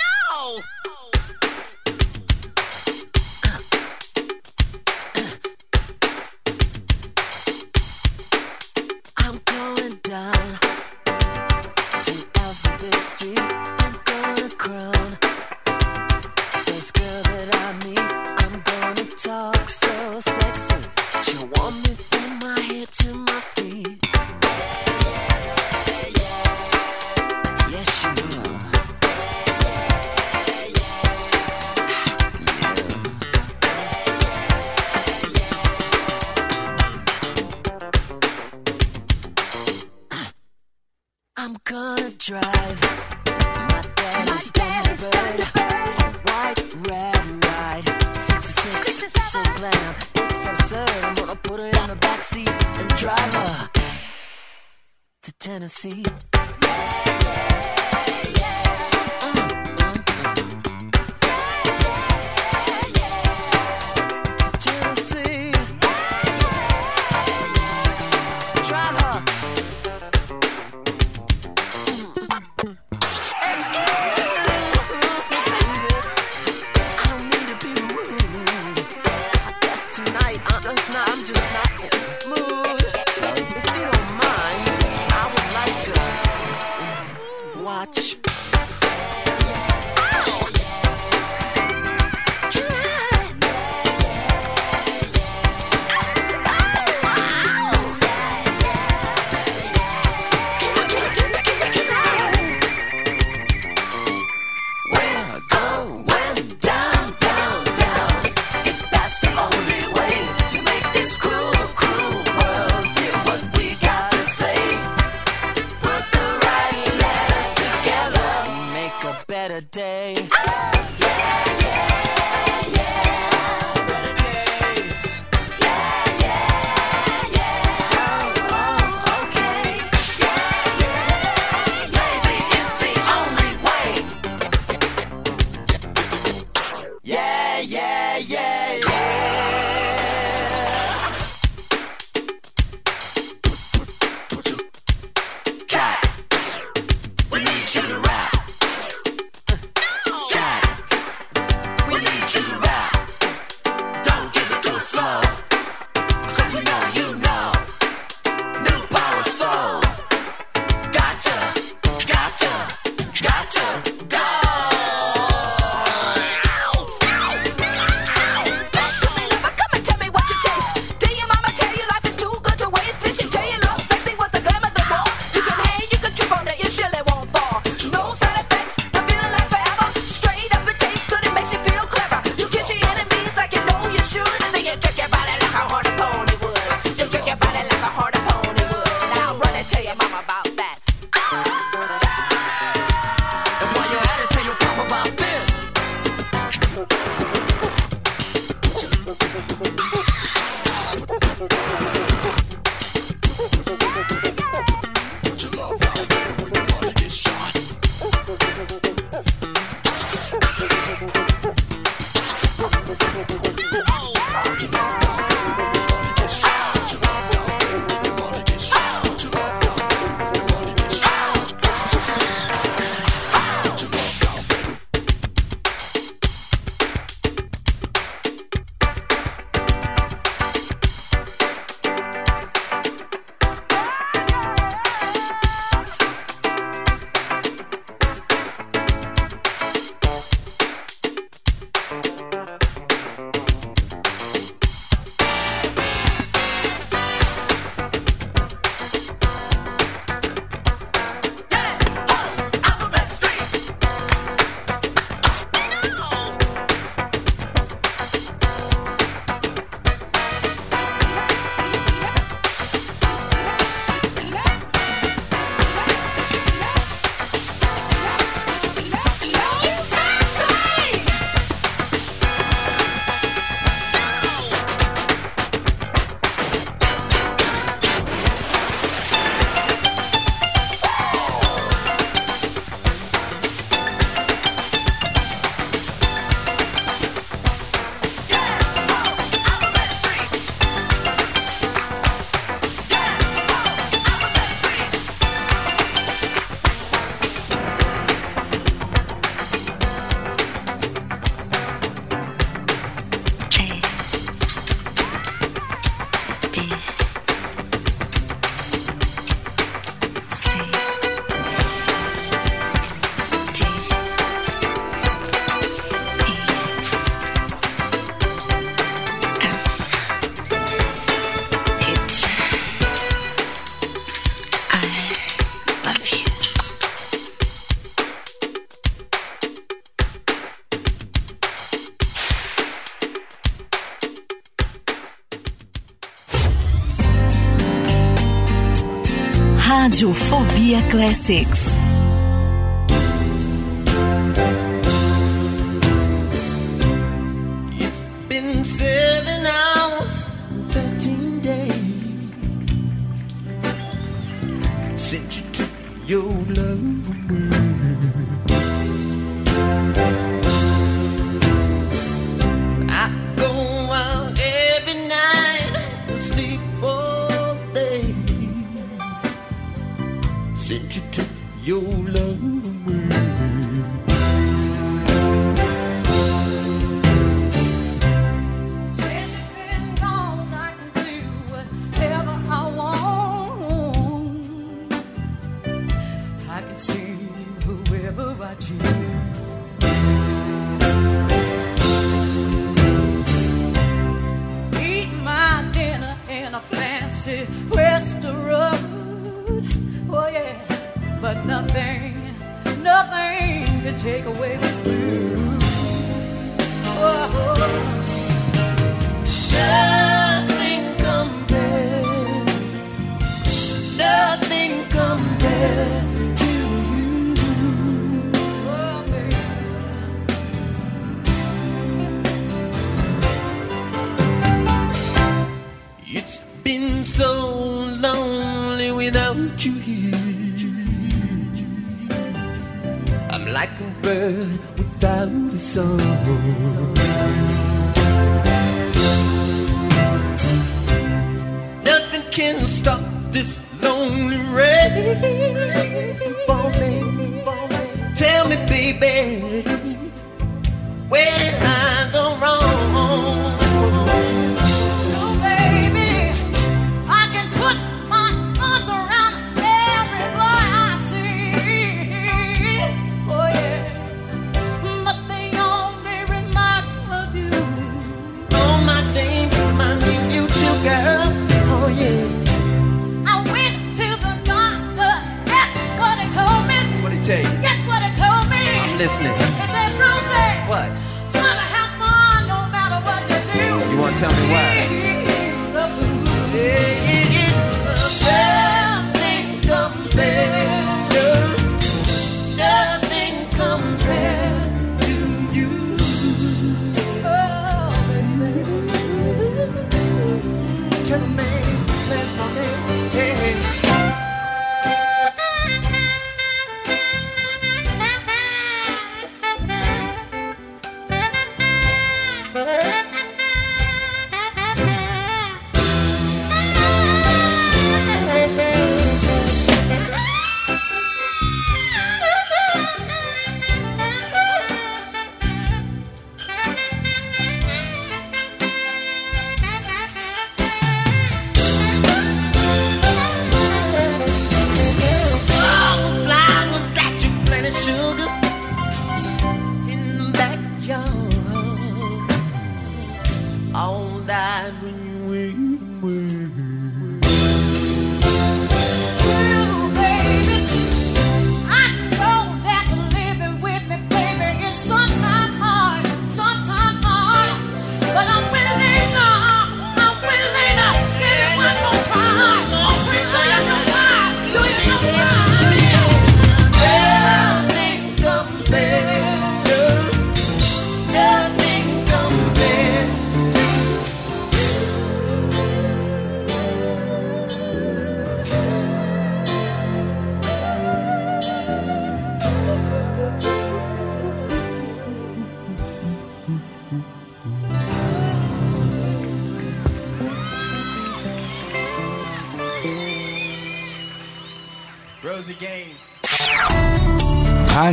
Radiofobia Classics.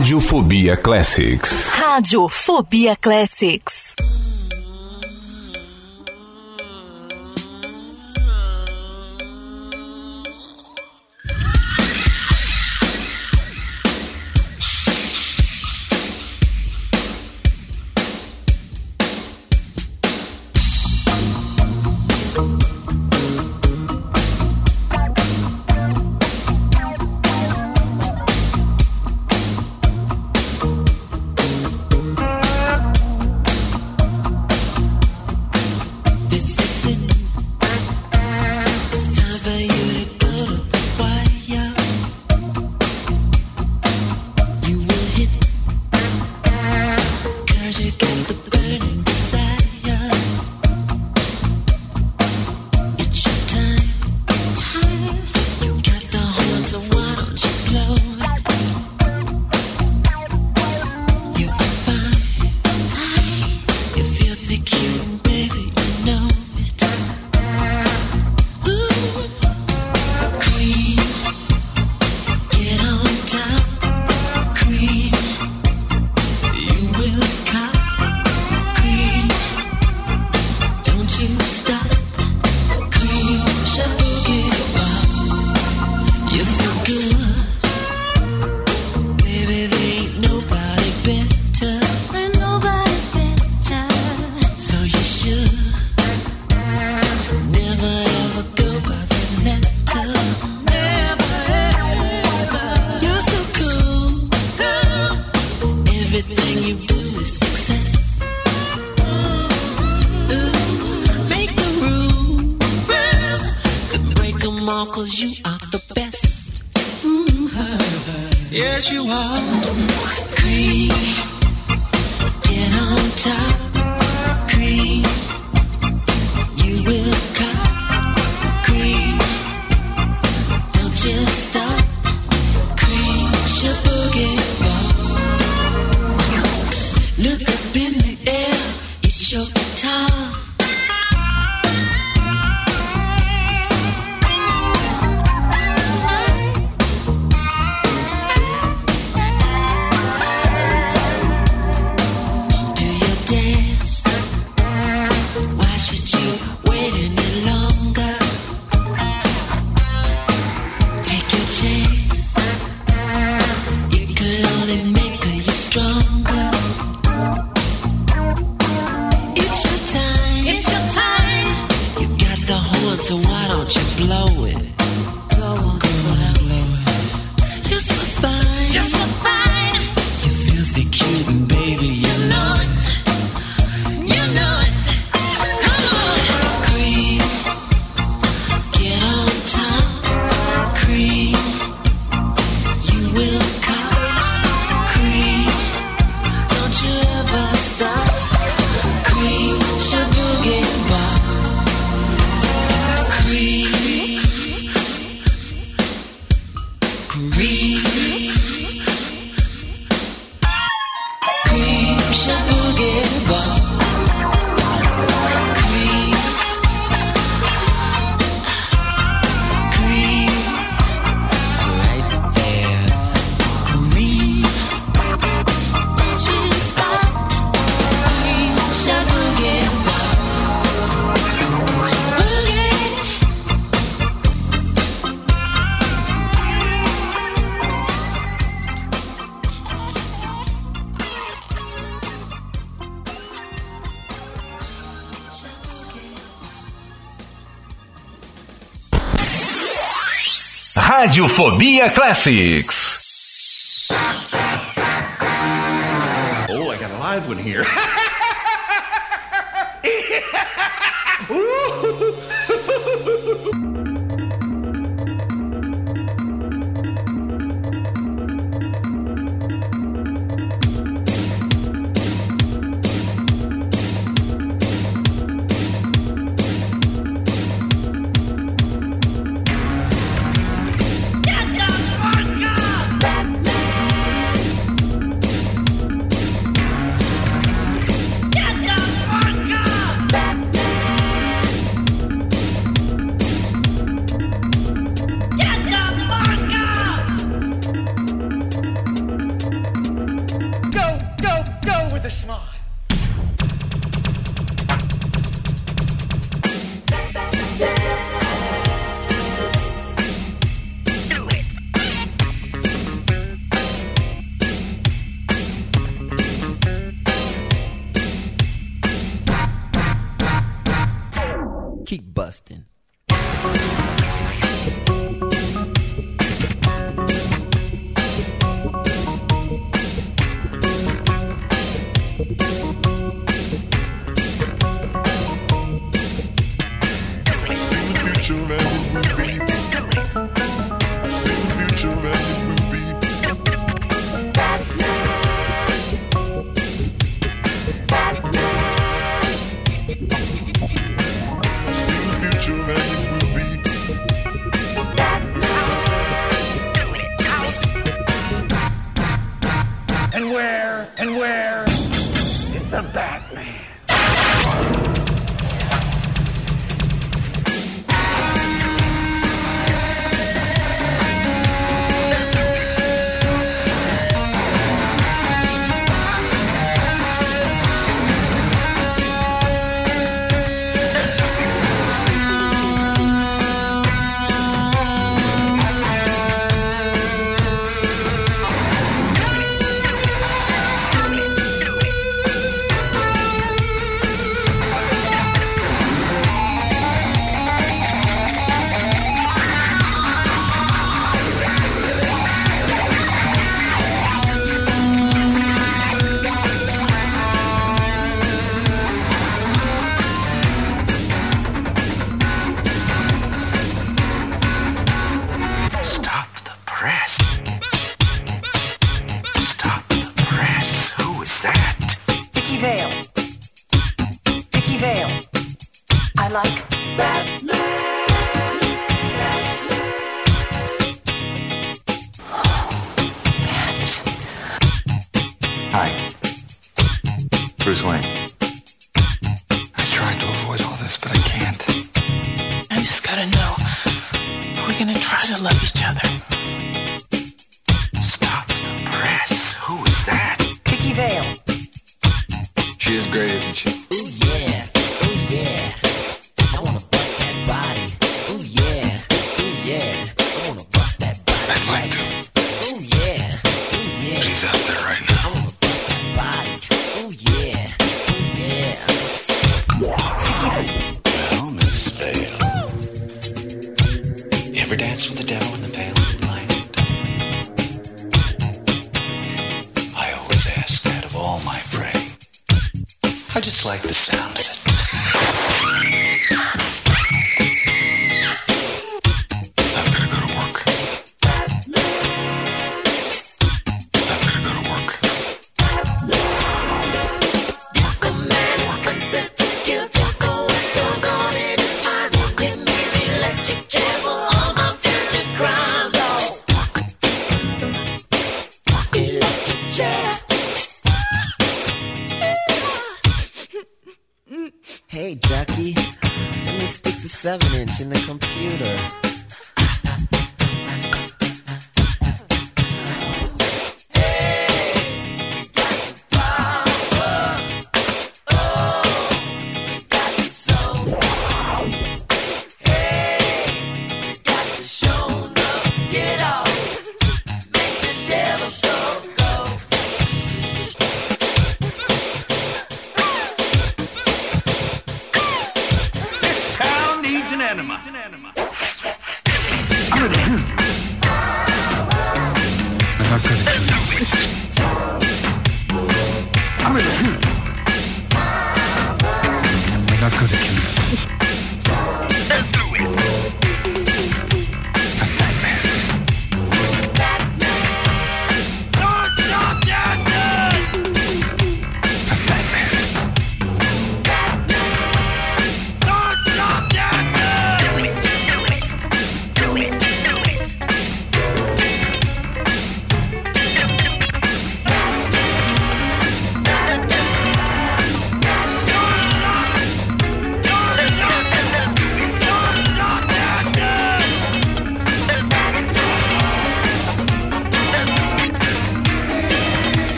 Radiofobia Classics. Radiofobia Classics. Make Radiofobia Classics. Bruce Wayne. I tried to avoid all this, but I can't. I just gotta know. Are we gonna try to love each other?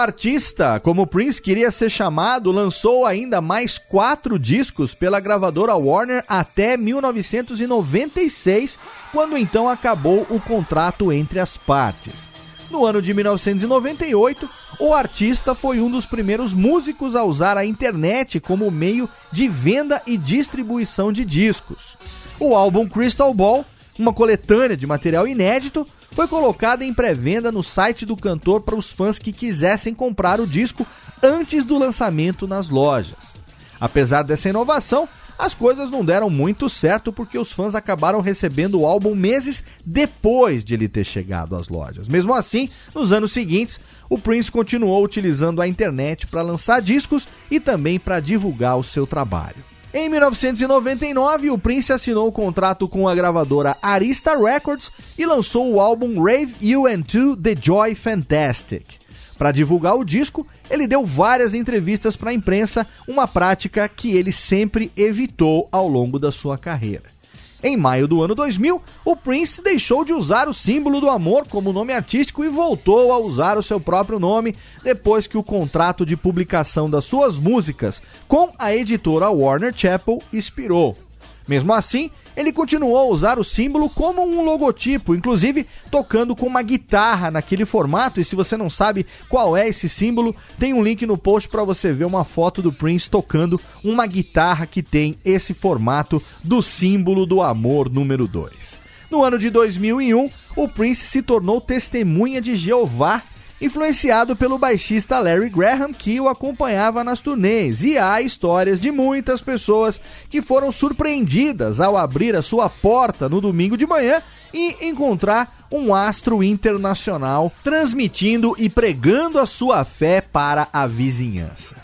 Artista, como Prince queria ser chamado, lançou ainda mais quatro discos pela gravadora Warner até 1996, quando então acabou o contrato entre as partes. No ano de 1998, o artista foi um dos primeiros músicos a usar a internet como meio de venda e distribuição de discos. O álbum Crystal Ball, uma coletânea de material inédito, foi colocado em pré-venda no site do cantor para os fãs que quisessem comprar o disco antes do lançamento nas lojas. Apesar dessa inovação, as coisas não deram muito certo porque os fãs acabaram recebendo o álbum meses depois de ele ter chegado às lojas. Mesmo assim, nos anos seguintes, o Prince continuou utilizando a internet para lançar discos e também para divulgar o seu trabalho. Em 1999, o Prince assinou o contrato com a gravadora Arista Records e lançou o álbum Rave You and Two The Joy Fantastic. Para divulgar o disco, ele deu várias entrevistas para a imprensa, uma prática que ele sempre evitou ao longo da sua carreira. Em maio do ano 2000, o Prince deixou de usar o símbolo do amor como nome artístico e voltou a usar o seu próprio nome depois que o contrato de publicação das suas músicas com a editora Warner Chappell expirou. Mesmo assim, ele continuou a usar o símbolo como um logotipo, inclusive tocando com uma guitarra naquele formato. E se você não sabe qual é esse símbolo, tem um link no post para você ver uma foto do Prince tocando uma guitarra que tem esse formato do símbolo do amor número 2. No ano de 2001, o Prince se tornou testemunha de Jeová, influenciado pelo baixista Larry Graham, que o acompanhava nas turnês. E há histórias de muitas pessoas que foram surpreendidas ao abrir a sua porta no domingo de manhã e encontrar um astro internacional transmitindo e pregando a sua fé para a vizinhança.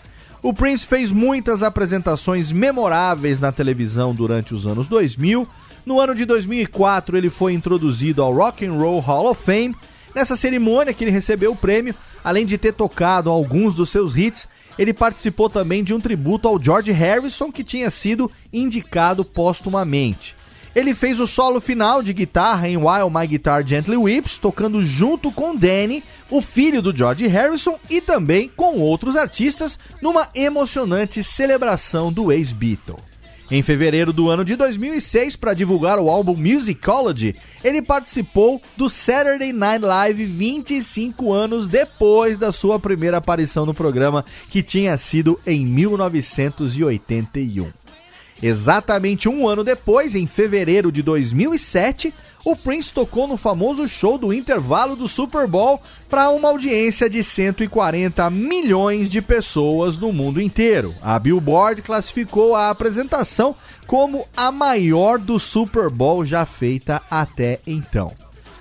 O Prince fez muitas apresentações memoráveis na televisão durante os anos 2000. No ano de 2004, ele foi introduzido ao Rock and Roll Hall of Fame. Nessa cerimônia que ele recebeu o prêmio, além de ter tocado alguns dos seus hits, ele participou também de um tributo ao George Harrison, que tinha sido indicado póstumamente. Ele fez o solo final de guitarra em While My Guitar Gently Weeps, tocando junto com Danny, o filho do George Harrison, e também com outros artistas, numa emocionante celebração do ex-Beatle. Em fevereiro do ano de 2006, para divulgar o álbum Musicology, ele participou do Saturday Night Live 25 anos depois da sua primeira aparição no programa, que tinha sido em 1981. Exatamente um ano depois, em fevereiro de 2007, o Prince tocou no famoso show do intervalo do Super Bowl para uma audiência de 140 milhões de pessoas no mundo inteiro. A Billboard classificou a apresentação como a maior do Super Bowl já feita até então.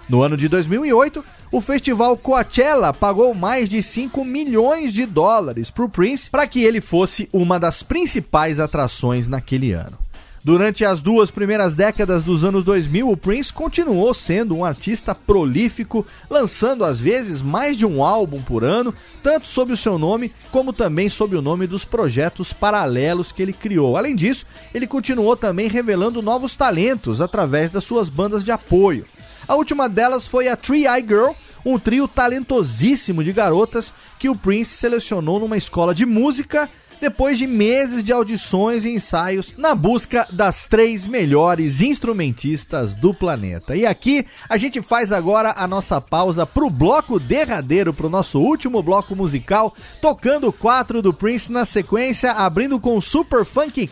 No ano de 2008, o festival Coachella pagou mais de 5 milhões de dólares para o Prince para que ele fosse uma das principais atrações naquele ano. Durante as duas primeiras décadas dos anos 2000, o Prince continuou sendo um artista prolífico, lançando às vezes mais de um álbum por ano, tanto sob o seu nome como também sob o nome dos projetos paralelos que ele criou. Além disso, ele continuou também revelando novos talentos através das suas bandas de apoio. A última delas foi a Three Eye Girl, um trio talentosíssimo de garotas que o Prince selecionou numa escola de música depois de meses de audições e ensaios na busca das três melhores instrumentistas do planeta. E aqui a gente faz agora a nossa pausa pro bloco derradeiro, pro nosso último bloco musical, tocando quatro do Prince na sequência, abrindo com Super Funk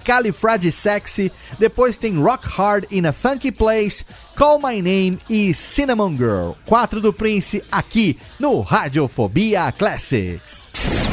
Sexy, depois tem Rock Hard in a Funky Place, Call My Name e Cinnamon Girl. Quatro do Prince aqui no Radiofobia Classics.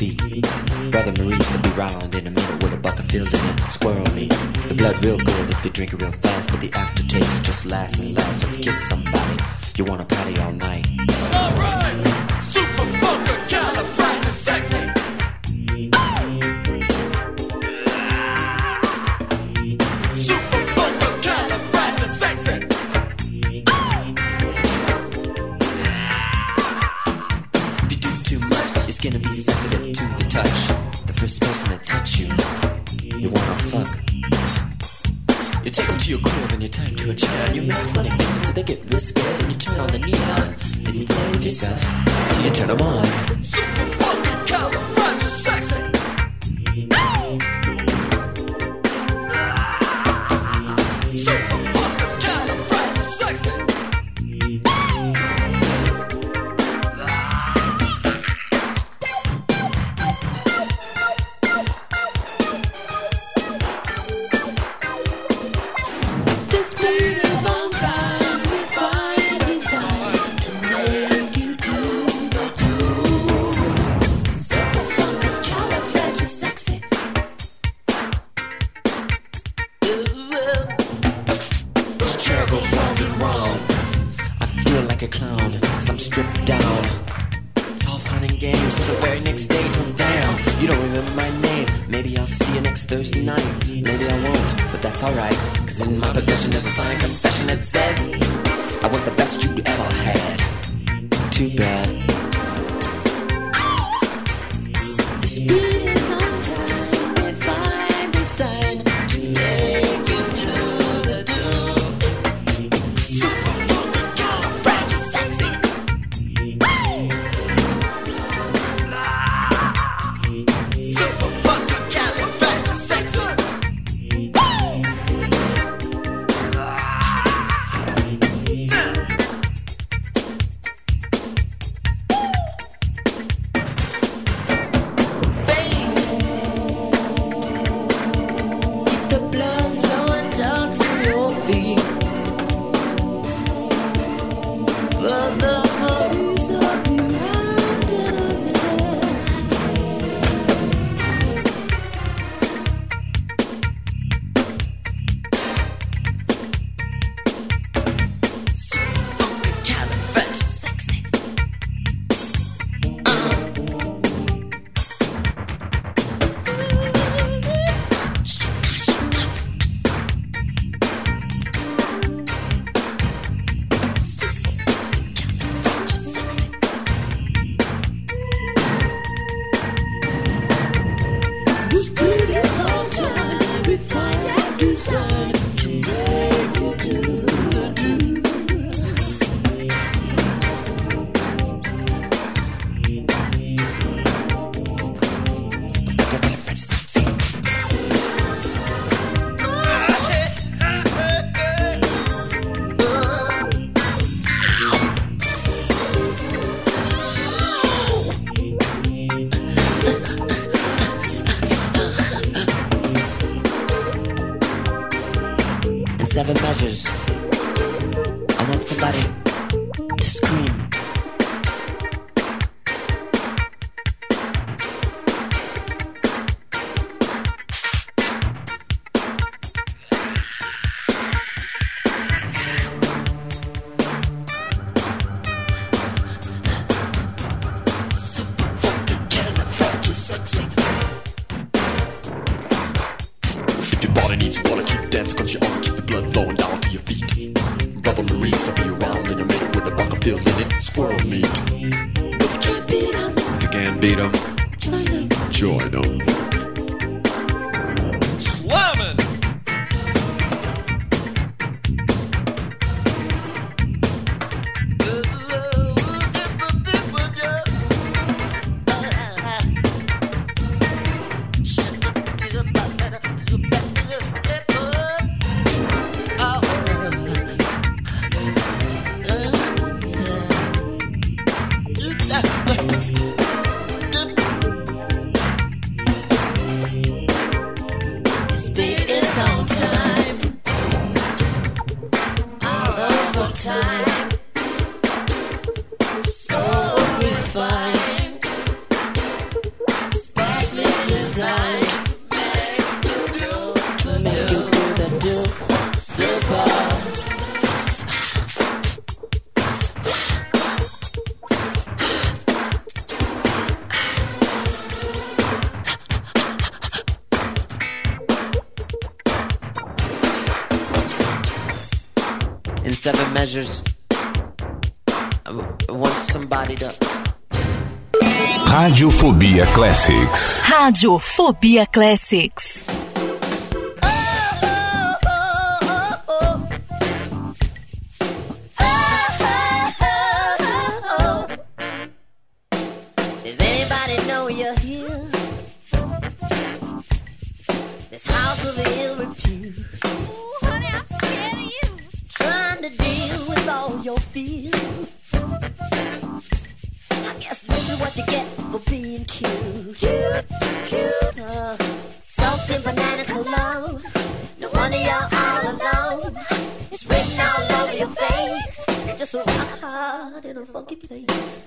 feet. Brother Maurice will be round in a minute with a bucket filled in it. Squirrel meat. The blood real good if you drink it real fast, but the aftertaste just lasts and lasts. So if you kiss somebody, you wanna party all night. Alright, super sexy. Super funky sexy. If you do too much, your skin will be sensitive to the touch. The first person that touch you, you wanna fuck. You take them to your crib and you tie 'em to a chair. You make funny faces till they get real scared. Then you turn on the neon. Then you play with yourself till you turn them on. Super funky treasures. I want somebody to. Radiofobia Classics. Radiofobia Classics. This house of ill repute deal with all your fears. I guess this is what you get for being cute. Cute, uh, banana cologne. No wonder you're all alone. It's written all over your face. Just so hard in a funky place.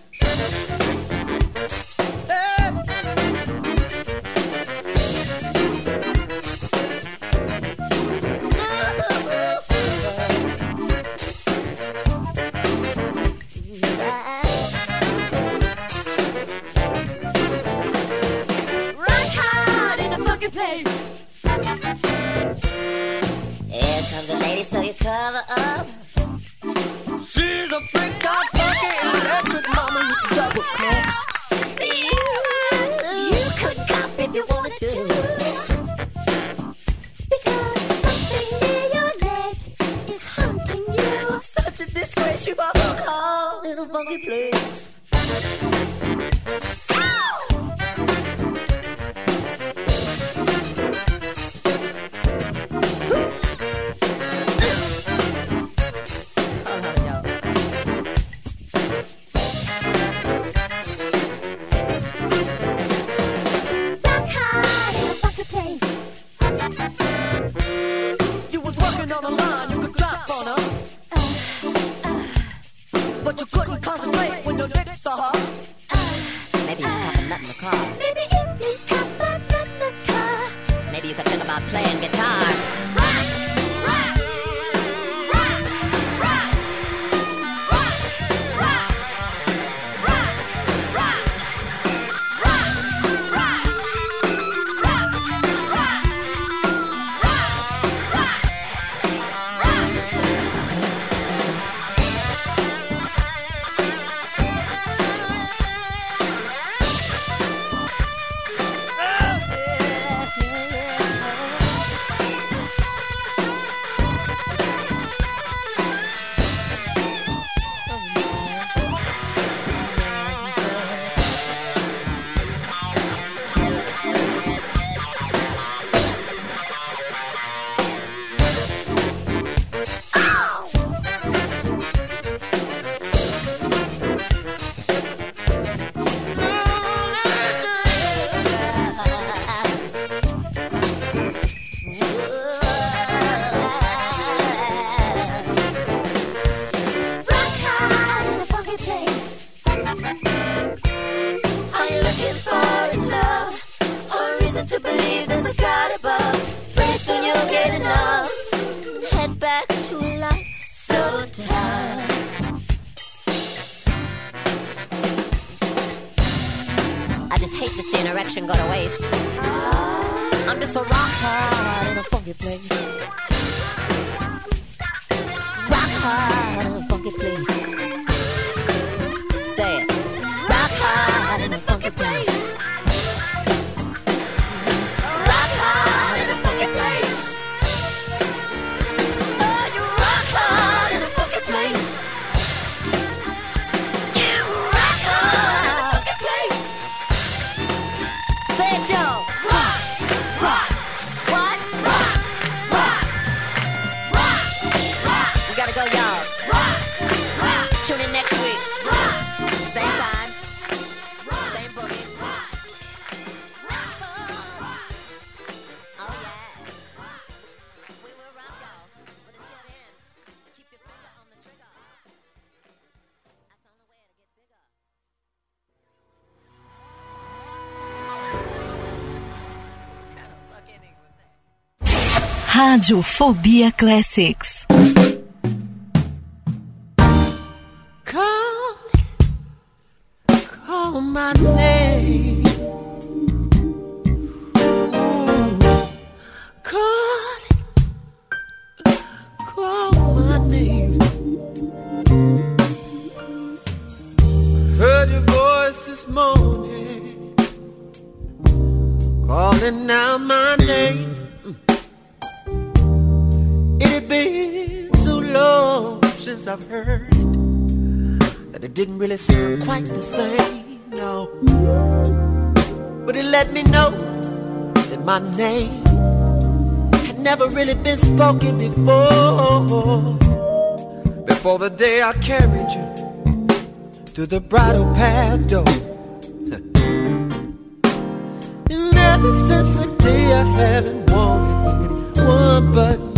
Rádio Fobia Classics. name had never really been spoken before. Before the day I carried you through the bridal path door. [laughs] and ever since the day I haven't wanted one but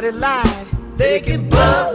somebody lied. They can blow.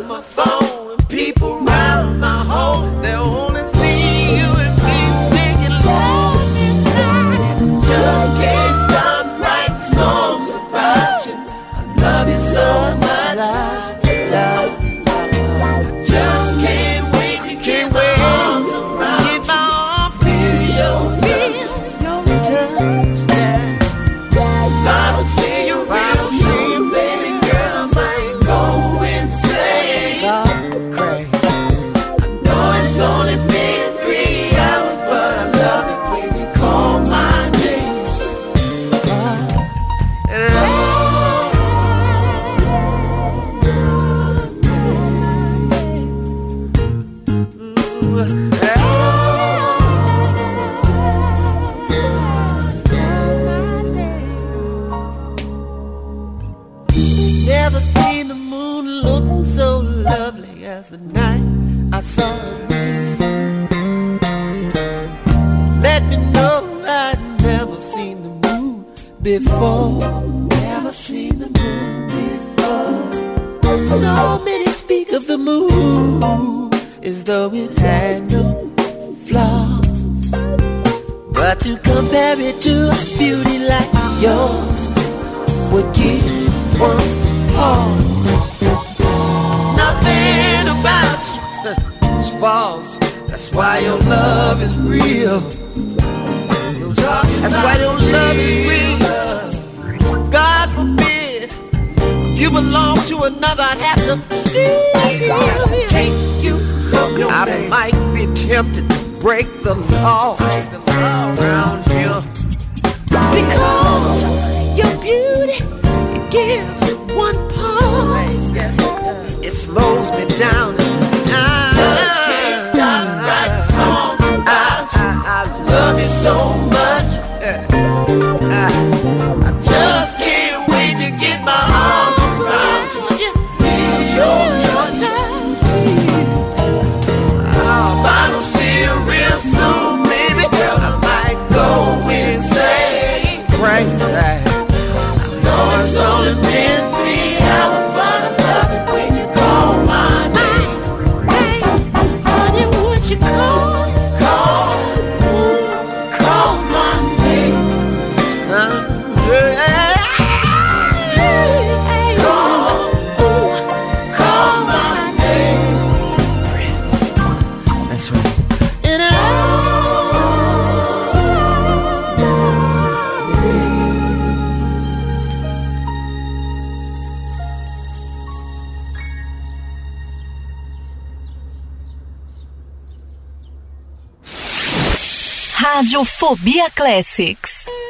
Radiofobia Classics.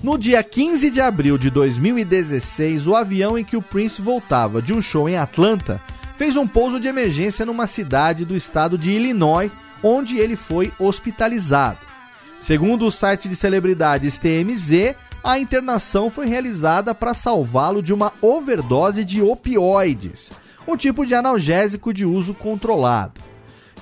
No dia 15 de abril de 2016, o avião em que o Prince voltava de um show em Atlanta fez um pouso de emergência numa cidade do estado de Illinois, onde ele foi hospitalizado. Segundo o site de celebridades TMZ, a internação foi realizada para salvá-lo de uma overdose de opioides, um tipo de analgésico de uso controlado.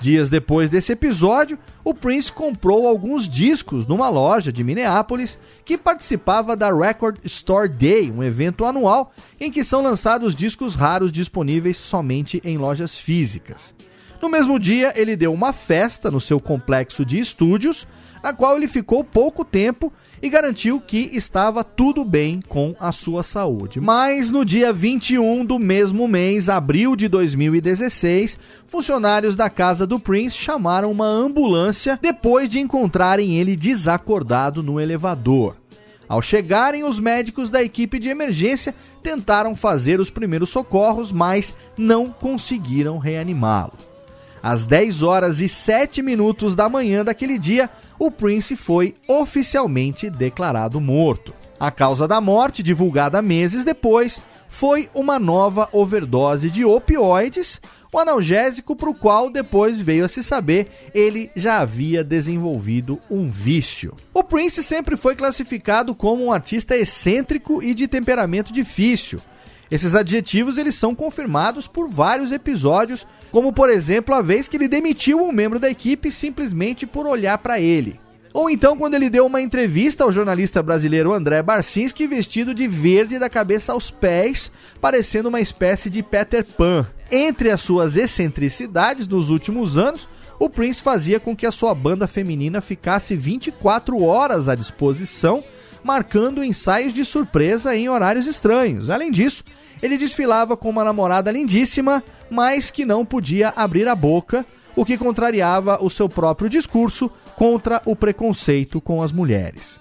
Dias depois desse episódio, o Prince comprou alguns discos numa loja de Minneapolis que participava da Record Store Day, um evento anual em que são lançados discos raros disponíveis somente em lojas físicas. No mesmo dia, ele deu uma festa no seu complexo de estúdios, na qual ele ficou pouco tempo e garantiu que estava tudo bem com a sua saúde. Mas no dia 21 do mesmo mês, abril de 2016, funcionários da casa do Prince chamaram uma ambulância depois de encontrarem ele desacordado no elevador. Ao chegarem, os médicos da equipe de emergência tentaram fazer os primeiros socorros, mas não conseguiram reanimá-lo. Às 10 horas e 7 minutos da manhã daquele dia, o Prince foi oficialmente declarado morto. A causa da morte, divulgada meses depois, foi uma nova overdose de opioides, o analgésico para o qual depois veio a se saber ele já havia desenvolvido um vício. O Prince sempre foi classificado como um artista excêntrico e de temperamento difícil. Esses adjetivos eles são confirmados por vários episódios, como por exemplo a vez que ele demitiu um membro da equipe simplesmente por olhar para ele. Ou então quando ele deu uma entrevista ao jornalista brasileiro André Barcinski vestido de verde da cabeça aos pés, parecendo uma espécie de Peter Pan. Entre as suas excentricidades dos últimos anos, o Prince fazia com que a sua banda feminina ficasse 24 horas à disposição, marcando ensaios de surpresa em horários estranhos. Além disso, ele desfilava com uma namorada lindíssima, mas que não podia abrir a boca, o que contrariava o seu próprio discurso contra o preconceito com as mulheres.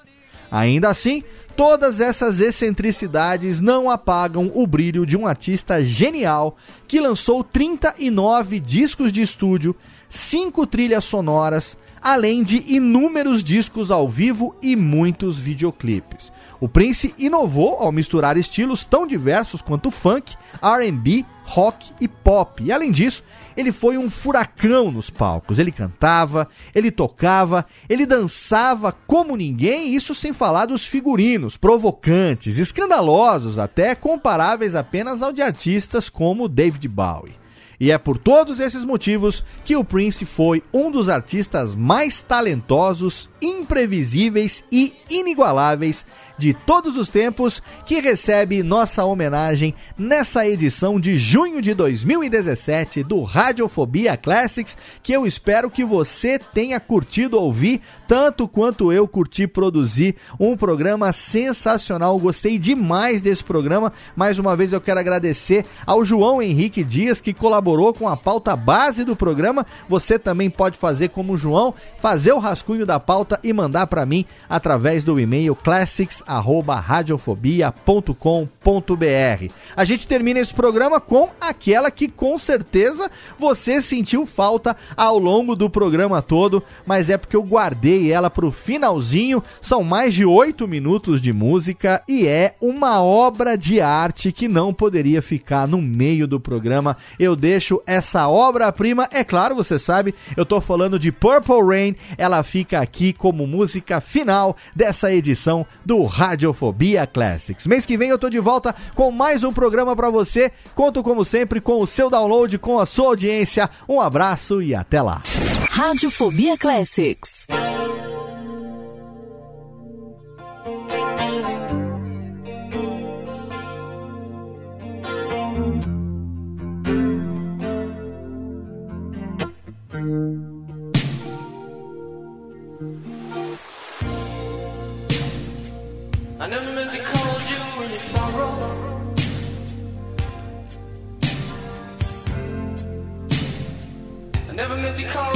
Ainda assim, todas essas excentricidades não apagam o brilho de um artista genial que lançou 39 discos de estúdio, 5 trilhas sonoras, além de inúmeros discos ao vivo e muitos videoclipes. O Prince inovou ao misturar estilos tão diversos quanto funk, R&B, rock e pop. E além disso, ele foi um furacão nos palcos. Ele cantava, ele tocava, ele dançava como ninguém, isso sem falar dos figurinos provocantes, escandalosos, até comparáveis apenas ao de artistas como David Bowie. E é por todos esses motivos que o Prince foi um dos artistas mais talentosos, imprevisíveis e inigualáveis de todos os tempos que recebe nossa homenagem nessa edição de junho de 2017 do Radiofobia Classics, que eu espero que você tenha curtido ouvir tanto quanto eu curti produzir um programa sensacional. Gostei demais desse programa. Mais uma vez eu quero agradecer ao João Henrique Dias que colaborou com a pauta base do programa. Você também pode fazer como o João, fazer o rascunho da pauta e mandar para mim através do e-mail classics@radiofobia.com.br. A gente termina esse programa com aquela que com certeza você sentiu falta ao longo do programa todo, mas é porque eu guardei ela pro finalzinho. São mais de oito minutos de música e é uma obra de arte que não poderia ficar no meio do programa. Eu deixo essa obra-prima, é claro, você sabe, eu tô falando de Purple Rain. Ela fica aqui como música final dessa edição do Radiofobia Classics. Mês que vem eu tô de volta com mais um programa para você. Conto como sempre com o seu download, com a sua audiência. Um abraço e até lá. Radiofobia Classics. I never meant to call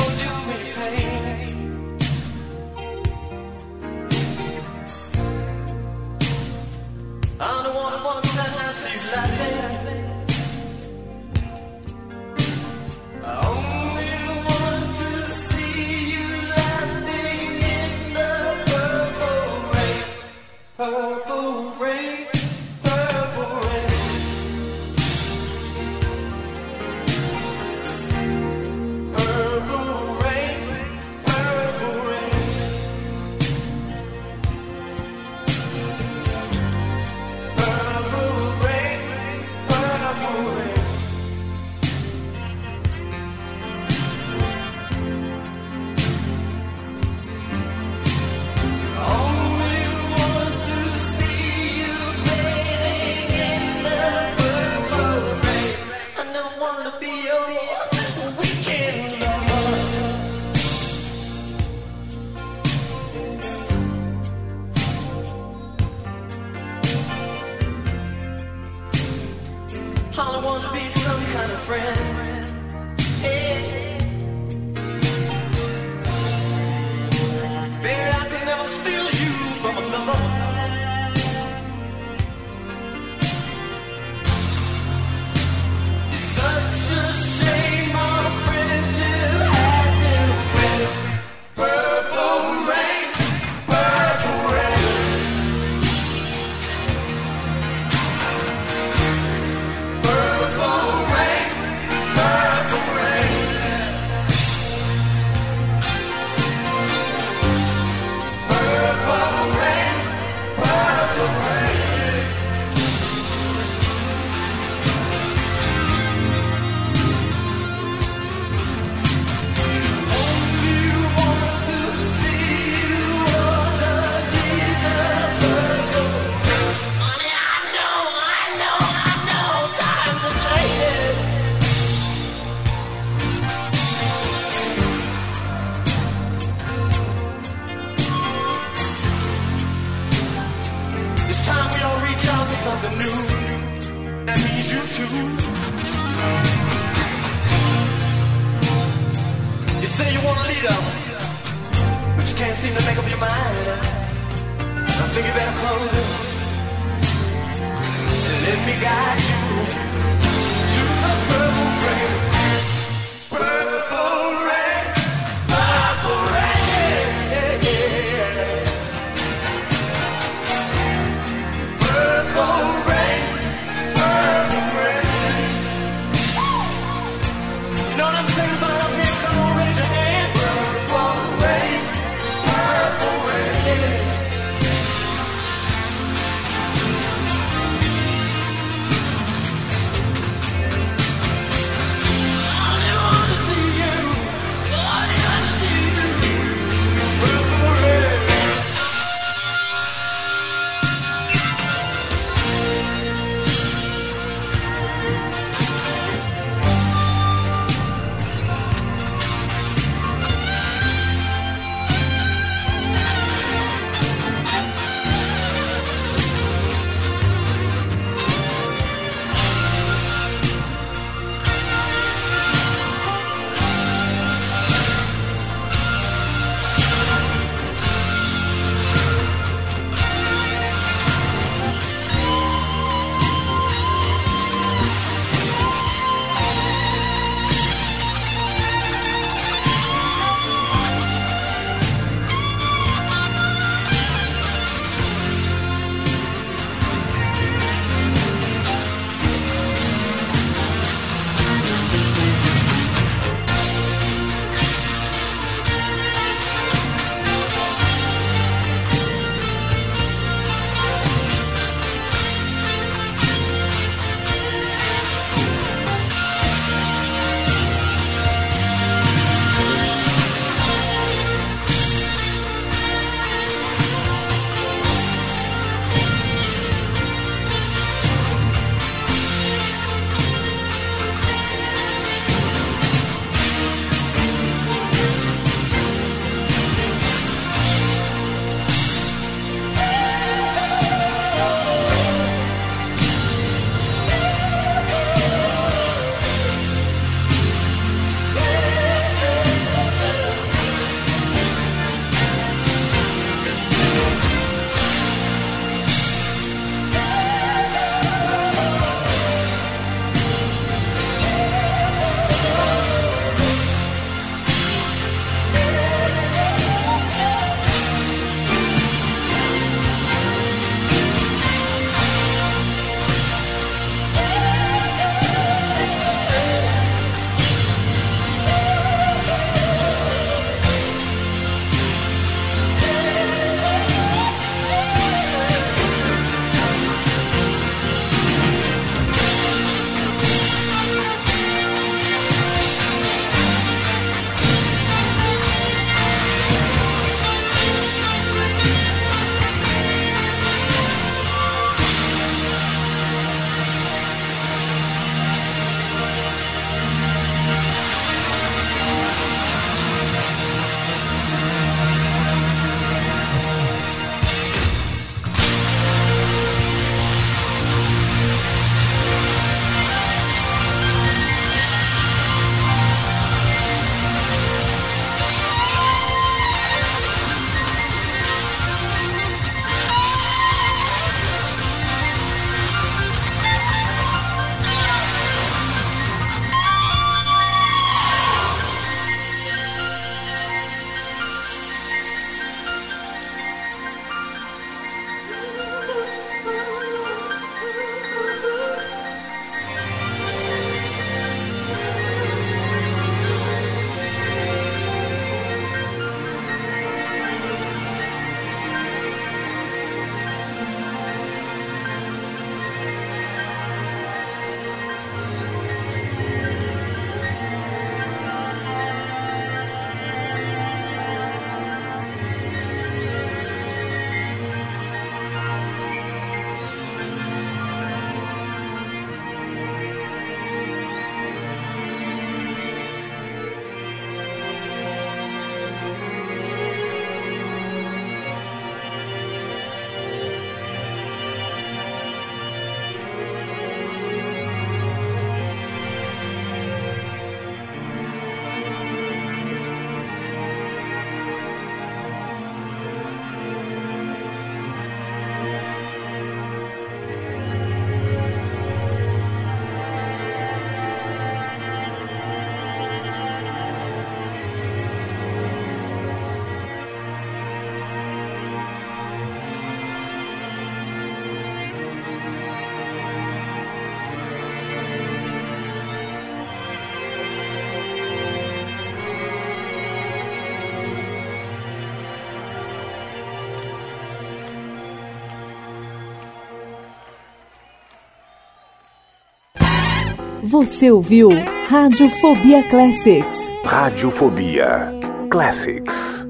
Você ouviu Radiofobia Classics. Radiofobia Classics.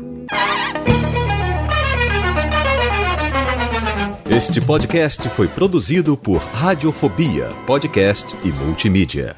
Este podcast foi produzido por Radiofobia, podcast e multimídia.